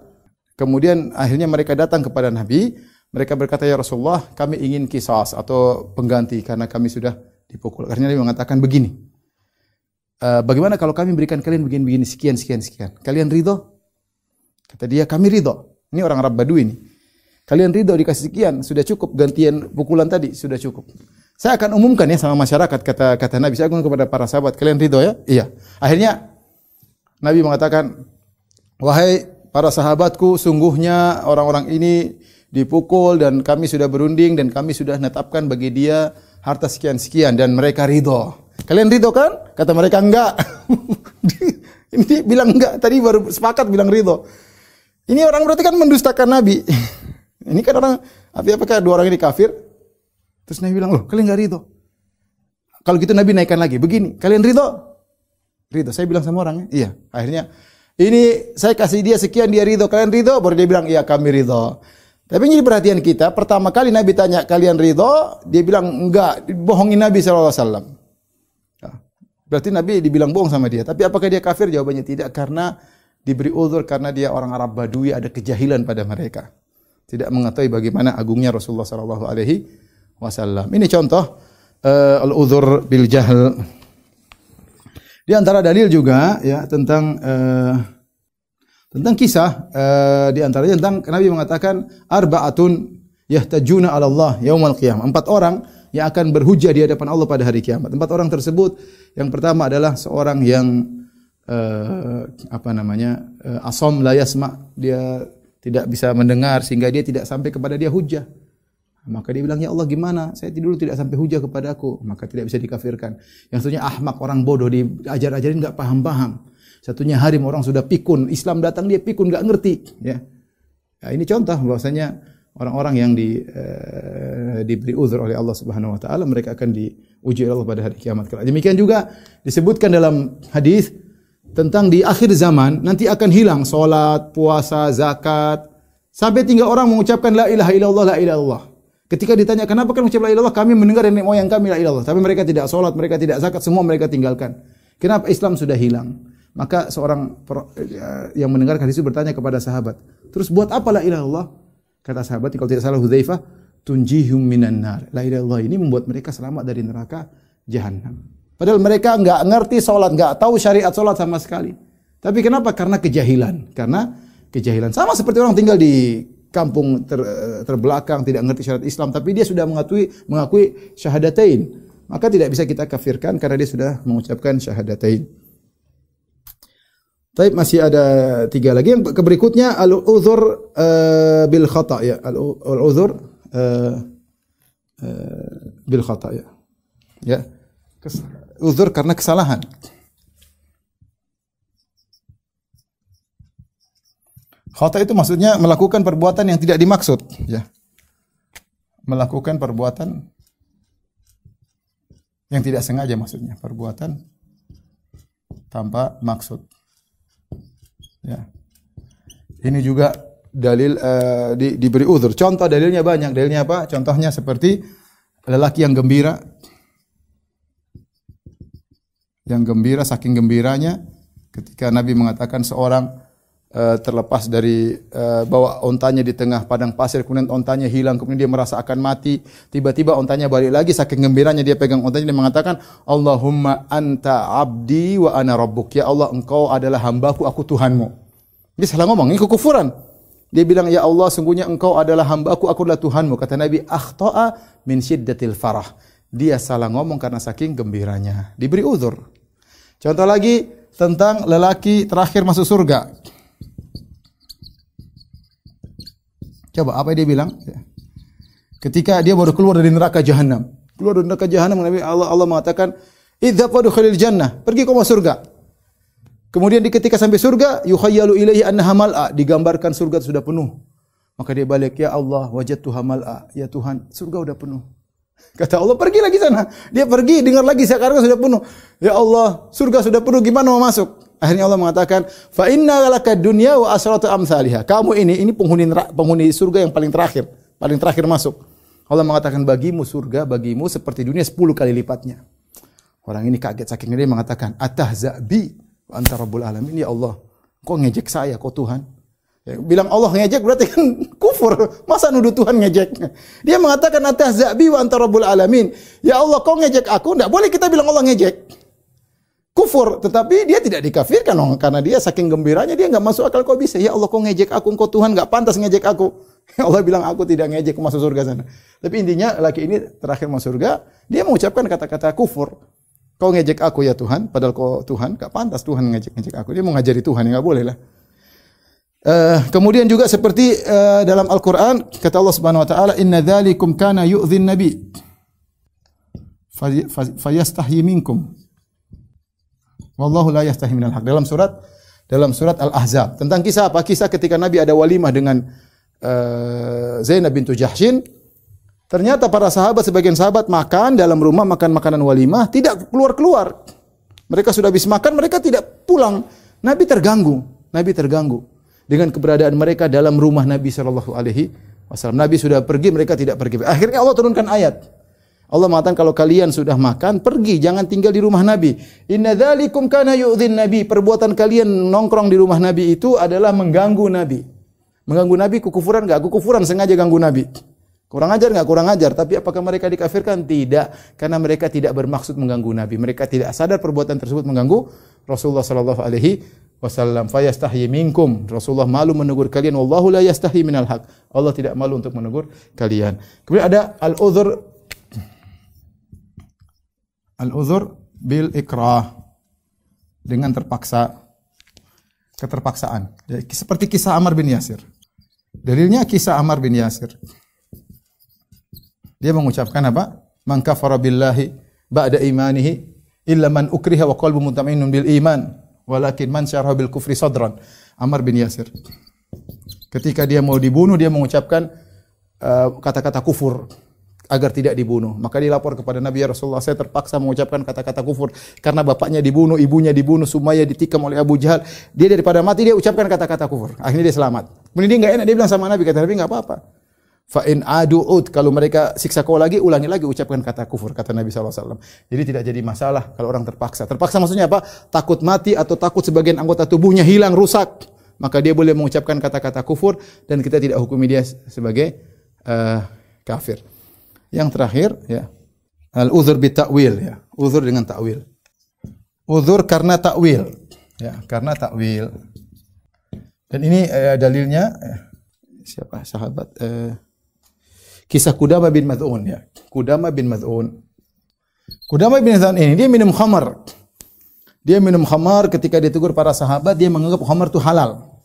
Kemudian akhirnya mereka datang kepada Nabi mereka berkata, Ya Rasulullah, kami ingin kisah atau pengganti karena kami sudah dipukul. Akhirnya Nabi mengatakan begini, e, bagaimana kalau kami berikan kalian begini-begini, sekian, sekian, sekian. Kalian ridho? Kata dia, kami ridho. Ini orang Arab Badui ini. Kalian ridho dikasih sekian, sudah cukup. Gantian pukulan tadi, sudah cukup. Saya akan umumkan ya sama masyarakat, kata kata Nabi. Saya akan kepada para sahabat, kalian ridho ya? Iya. Akhirnya, Nabi mengatakan, Wahai para sahabatku, sungguhnya orang-orang ini dipukul dan kami sudah berunding dan kami sudah netapkan bagi dia harta sekian-sekian dan mereka ridho. Kalian ridho kan? Kata mereka enggak. <laughs> ini bilang enggak, tadi baru sepakat bilang ridho. Ini orang berarti kan mendustakan Nabi. <laughs> ini kan orang, apa apakah dua orang ini kafir? Terus Nabi bilang, loh kalian enggak ridho. Kalau gitu Nabi naikkan lagi, begini, kalian ridho? Ridho, saya bilang sama orangnya, iya. Akhirnya, ini saya kasih dia sekian, dia ridho, kalian ridho? Baru dia bilang, iya kami ridho. Tapi ini perhatian kita, pertama kali Nabi tanya kalian ridho, dia bilang enggak, bohongin Nabi SAW. Ya. Berarti Nabi dibilang bohong sama dia. Tapi apakah dia kafir? Jawabannya tidak, karena diberi uzur karena dia orang Arab Badui, ada kejahilan pada mereka. Tidak mengetahui bagaimana agungnya Rasulullah Sallallahu Alaihi Wasallam. Ini contoh uh, al-uzur bil jahl. Di antara dalil juga ya tentang uh, tentang kisah uh, di antaranya tentang Nabi mengatakan arbaatun yahtajuna 'ala Allah yaumal qiyamah. Empat orang yang akan berhujah di hadapan Allah pada hari kiamat. Empat orang tersebut yang pertama adalah seorang yang uh, apa namanya? Uh, asom la yasma. Dia tidak bisa mendengar sehingga dia tidak sampai kepada dia hujah. Maka dia bilang, ya Allah gimana? Saya dulu tidak sampai hujah kepada aku. Maka tidak bisa dikafirkan. Yang satunya ahmak, orang bodoh, diajar-ajarin nggak paham-paham. Satunya harim orang sudah pikun, Islam datang dia pikun nggak ngerti, ya. Nah, ini contoh bahwasanya orang-orang yang di, uh, diberi uzur oleh Allah Subhanahu wa taala mereka akan diuji oleh Allah pada hari kiamat kelak. Demikian juga disebutkan dalam hadis tentang di akhir zaman nanti akan hilang salat, puasa, zakat sampai tinggal orang mengucapkan la ilaha illallah la ilaha illallah. Ketika ditanya kenapa kan mengucap la ilaha kami mendengar nenek moyang kami la ilaha tapi mereka tidak salat, mereka tidak zakat, semua mereka tinggalkan. Kenapa Islam sudah hilang? Maka seorang eh, yang mendengar hadis itu bertanya kepada sahabat, "Terus buat apa la ilaha illallah?" Kata sahabat, kalau tidak salah Hudzaifah, "Tunjihum minan nar." La ilaha illallah ini membuat mereka selamat dari neraka jahanam. Padahal mereka nggak ngerti sholat, nggak tahu syariat sholat sama sekali. Tapi kenapa? Karena kejahilan. Karena kejahilan. Sama seperti orang tinggal di kampung ter, terbelakang, tidak ngerti syariat Islam, tapi dia sudah mengakui mengakui syahadatain. Maka tidak bisa kita kafirkan karena dia sudah mengucapkan syahadatain. Tapi masih ada tiga lagi. Yang berikutnya al-uzur uh, bil khata ya. Al-uzur uh, uh, bil khata ya. Ya. Kes, uzur karena kesalahan. Khata itu maksudnya melakukan perbuatan yang tidak dimaksud, ya. Melakukan perbuatan yang tidak sengaja maksudnya, perbuatan tanpa maksud. Ya. Ini juga dalil uh, di, diberi uzur. Contoh dalilnya banyak. Dalilnya apa? Contohnya seperti lelaki yang gembira yang gembira saking gembiranya ketika Nabi mengatakan seorang uh, terlepas dari uh, bawa ontanya di tengah padang pasir kemudian ontanya hilang kemudian dia merasa akan mati tiba-tiba ontanya balik lagi saking gembiranya dia pegang ontanya dia mengatakan Allahumma anta abdi wa ana rabbuk ya Allah engkau adalah hambaku aku Tuhanmu dia salah ngomong, ini kekufuran. Dia bilang, Ya Allah, sungguhnya engkau adalah hambaku, aku adalah Tuhanmu. Kata Nabi, akhta'a min syiddatil farah. Dia salah ngomong karena saking gembiranya. Diberi uzur. Contoh lagi tentang lelaki terakhir masuk surga. Coba apa dia bilang? Ketika dia baru keluar dari neraka jahanam. Keluar dari neraka jahanam, Nabi Allah Allah mengatakan, "Idza fadkhulil jannah." Pergi kau masuk surga. Kemudian di ketika sampai surga, yukhayyalu ilaihi annaha mal'a, digambarkan surga sudah penuh. Maka dia balik, "Ya Allah, wajadtu mal'a." Ya Tuhan, surga sudah penuh. Kata Allah, "Pergi lagi sana." Dia pergi, dengar lagi sekarang sudah penuh. Ya Allah, surga sudah penuh, gimana mau masuk? Akhirnya Allah mengatakan, "Fa inna laka dunya wa asratu amsalha." Kamu ini ini penghuni penghuni surga yang paling terakhir, paling terakhir masuk. Allah mengatakan bagimu surga, bagimu seperti dunia 10 kali lipatnya. Orang ini kaget saking dia mengatakan, "Atahzabi anta rabbul alamin ya Allah kok ngejek saya kok Tuhan ya, bilang Allah ngejek berarti kan <laughs> kufur. Masa nuduh Tuhan ngejek? Dia mengatakan atas zabi wa anta rabbul alamin. Ya Allah kok ngejek aku? Enggak boleh kita bilang Allah ngejek. Kufur. Tetapi dia tidak dikafirkan oh, karena dia saking gembiranya dia nggak masuk akal kok bisa. Ya Allah kok ngejek aku? Kok Tuhan nggak pantas ngejek aku. <laughs> Allah bilang aku tidak ngejek masuk surga sana. Tapi intinya laki ini terakhir masuk surga dia mengucapkan kata-kata kufur. Kau ngejek aku ya Tuhan, padahal kau Tuhan, gak pantas Tuhan ngejek-ngejek aku. Dia mau ngajari Tuhan, ya gak boleh lah. Uh, kemudian juga seperti uh, dalam Al-Quran, kata Allah Subhanahu Wa Taala, Inna dzalikum kana yu'dhin nabi, fayastahyi minkum. Wallahu la yastahi minal haq. Dalam surat dalam surat Al-Ahzab. Tentang kisah apa? Kisah ketika Nabi ada walimah dengan uh, Zainab bintu Jahshin Ternyata para sahabat, sebagian sahabat makan dalam rumah, makan makanan walimah, tidak keluar-keluar. Mereka sudah habis makan, mereka tidak pulang. Nabi terganggu. Nabi terganggu dengan keberadaan mereka dalam rumah Nabi Shallallahu Alaihi Wasallam. Nabi sudah pergi, mereka tidak pergi. Akhirnya Allah turunkan ayat. Allah mengatakan kalau kalian sudah makan, pergi, jangan tinggal di rumah Nabi. Inna dzalikum kana yu'dhin Nabi. Perbuatan kalian nongkrong di rumah Nabi itu adalah mengganggu Nabi. Mengganggu Nabi kekufuran enggak? Kekufuran sengaja ganggu Nabi. Kurang ajar nggak? Kurang ajar. Tapi apakah mereka dikafirkan? Tidak, karena mereka tidak bermaksud mengganggu Nabi. Mereka tidak sadar perbuatan tersebut mengganggu Rasulullah Sallallahu Alaihi Wasallam. Fayastahyi minkum. Rasulullah malu menegur kalian. Wallahu la yastahi minal haq. Allah tidak malu untuk menegur kalian. Kemudian ada al-uzur al-uzur bil ikrah dengan terpaksa keterpaksaan. Seperti kisah Amr bin Yasir. Dalilnya kisah Amr bin Yasir. Dia mengucapkan apa? Man kafara billahi ba'da imanihi illa man ukriha wa qalbu mutmainnun bil iman walakin man syaraha bil kufri sadran. Amr bin Yasir. Ketika dia mau dibunuh dia mengucapkan uh, kata-kata uh, kufur agar tidak dibunuh. Maka dia lapor kepada Nabi ya Rasulullah, saya terpaksa mengucapkan kata-kata kufur karena bapaknya dibunuh, ibunya dibunuh, Sumayyah ditikam oleh Abu Jahal. Dia daripada mati dia ucapkan kata-kata kufur. Akhirnya dia selamat. Kemudian dia enggak enak dia bilang sama Nabi kata Nabi enggak apa-apa. Fa in ud kalau mereka siksa kau lagi ulangi lagi ucapkan kata kufur kata Nabi SAW. Jadi tidak jadi masalah kalau orang terpaksa. Terpaksa maksudnya apa? Takut mati atau takut sebagian anggota tubuhnya hilang rusak. Maka dia boleh mengucapkan kata-kata kufur dan kita tidak hukumi dia sebagai uh, kafir. Yang terakhir ya al uzur bi ta'wil ya. Uzur dengan ta'wil. uzur karena takwil. Ya, karena takwil. Dan ini eh, dalilnya eh, siapa sahabat eh, kisah Kudama bin Mad'un ya. Kudama bin Mad'un. Kudama bin Mad'un ini dia minum khamar. Dia minum khamar ketika ditegur para sahabat dia menganggap khamar itu halal.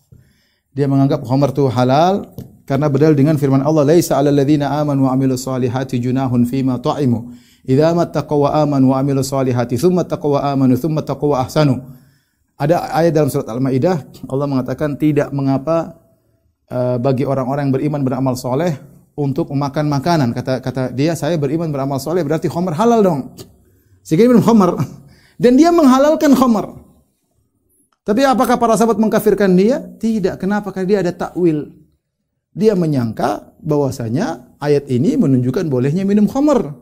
Dia menganggap khamar itu halal karena berdalil dengan firman Allah laisa 'alal ladzina amanu wa amilus solihati junahun fima ta'imu idza mattaqaw wa amanu wa amilus solihati thumma taqaw wa amanu thumma taqaw wa ahsanu ada ayat dalam surat Al-Maidah Allah mengatakan tidak mengapa uh, bagi orang-orang yang beriman beramal soleh untuk memakan makanan kata kata dia saya beriman beramal soleh berarti khamar halal dong sehingga minum khamar dan dia menghalalkan khamar. Tapi apakah para sahabat mengkafirkan dia? Tidak. Kenapa? Karena dia ada takwil. Dia menyangka bahwasanya ayat ini menunjukkan bolehnya minum khamar.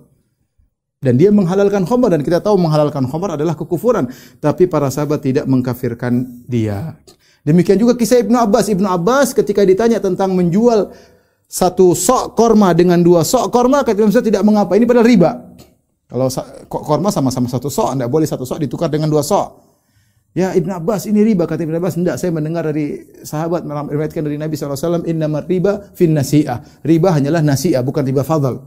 Dan dia menghalalkan khamar dan kita tahu menghalalkan khamar adalah kekufuran. Tapi para sahabat tidak mengkafirkan dia. Demikian juga kisah Ibnu Abbas. Ibnu Abbas ketika ditanya tentang menjual satu sok korma dengan dua sok korma, kata Imam tidak mengapa. Ini padahal riba. Kalau korma sama-sama satu sok, anda boleh satu sok ditukar dengan dua sok. Ya Ibn Abbas ini riba kata Ibn Abbas. Tidak saya mendengar dari sahabat meriwayatkan dari Nabi SAW inna riba fin nasi'ah. Riba hanyalah nasi'ah bukan riba fadl.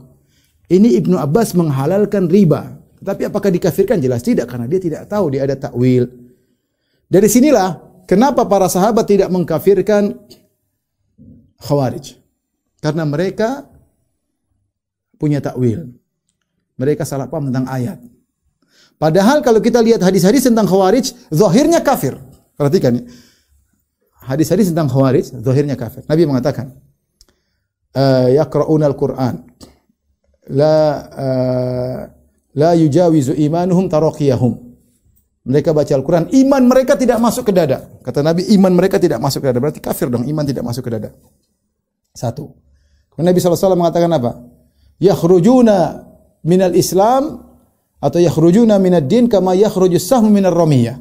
Ini Ibnu Abbas menghalalkan riba. Tapi apakah dikafirkan? Jelas tidak karena dia tidak tahu dia ada takwil. Dari sinilah kenapa para sahabat tidak mengkafirkan khawarij karena mereka punya takwil mereka salah paham tentang ayat. Padahal kalau kita lihat hadis-hadis tentang khawarij, zahirnya kafir. Perhatikan ya. Hadis-hadis tentang khawarij, zahirnya kafir. Nabi mengatakan, uh, yaqra'una al-Qur'an la uh, la yujawizu imanuhum taraqiyahum. Mereka baca Al-Quran, iman mereka tidak masuk ke dada. Kata Nabi, iman mereka tidak masuk ke dada. Berarti kafir dong, iman tidak masuk ke dada. Satu. Nabi SAW mengatakan apa? Yakhrujuna minal Islam atau yakhrujuna minad din kama yakhrujus sahmu minar ramiyah.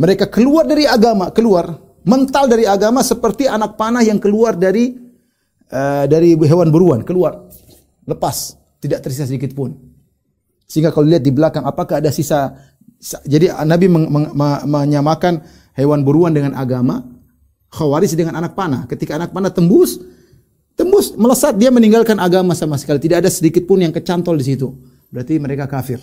Mereka keluar dari agama, keluar mental dari agama seperti anak panah yang keluar dari uh, dari hewan buruan, keluar lepas, tidak tersisa sedikit pun. Sehingga kalau lihat di belakang apakah ada sisa jadi Nabi meng, meng, menyamakan hewan buruan dengan agama, khawarij dengan anak panah. Ketika anak panah tembus, Tembus, melesat dia meninggalkan agama sama sekali. Tidak ada sedikit pun yang kecantol di situ. Berarti mereka kafir.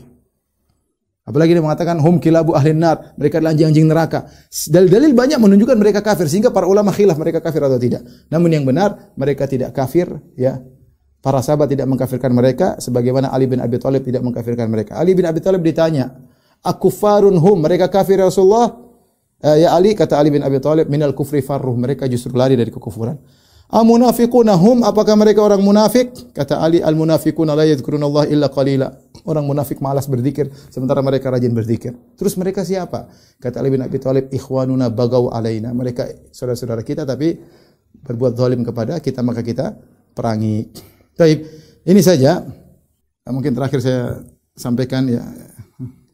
Apalagi dia mengatakan hum kilabu ahli nar, mereka adalah anjing-anjing neraka. Dalil-dalil banyak menunjukkan mereka kafir sehingga para ulama khilaf mereka kafir atau tidak. Namun yang benar mereka tidak kafir ya. Para sahabat tidak mengkafirkan mereka sebagaimana Ali bin Abi Thalib tidak mengkafirkan mereka. Ali bin Abi Thalib ditanya, "Akufarun hum?" Mereka kafir ya Rasulullah? Eh, ya Ali kata Ali bin Abi Thalib, "Minal kufri farruh." Mereka justru lari dari kekufuran. Amunafiquna hum apakah mereka orang munafik? Kata Ali al munafiquna la Allah illa qalila. Orang munafik malas berzikir sementara mereka rajin berzikir. Terus mereka siapa? Kata Ali bin Abi Thalib ikhwanuna bagaw alaina. Mereka saudara-saudara kita tapi berbuat zalim kepada kita maka kita perangi. Baik, ini saja. Mungkin terakhir saya sampaikan ya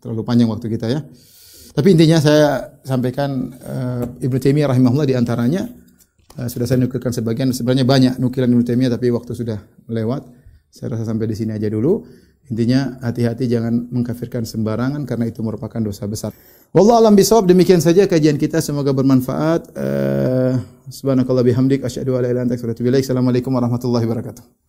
terlalu panjang waktu kita ya. Tapi intinya saya sampaikan uh, Ibnu Taimiyah rahimahullah di antaranya Uh, sudah saya nukilkan sebagian, sebenarnya banyak nukilan Ibnu Taimiyah tapi waktu sudah lewat. Saya rasa sampai di sini aja dulu. Intinya hati-hati jangan mengkafirkan sembarangan karena itu merupakan dosa besar. Wallahu alam bisawab demikian saja kajian kita semoga bermanfaat. Uh, subhanakallah bihamdik asyhadu an la ilaha ilaik. Assalamualaikum warahmatullahi wabarakatuh.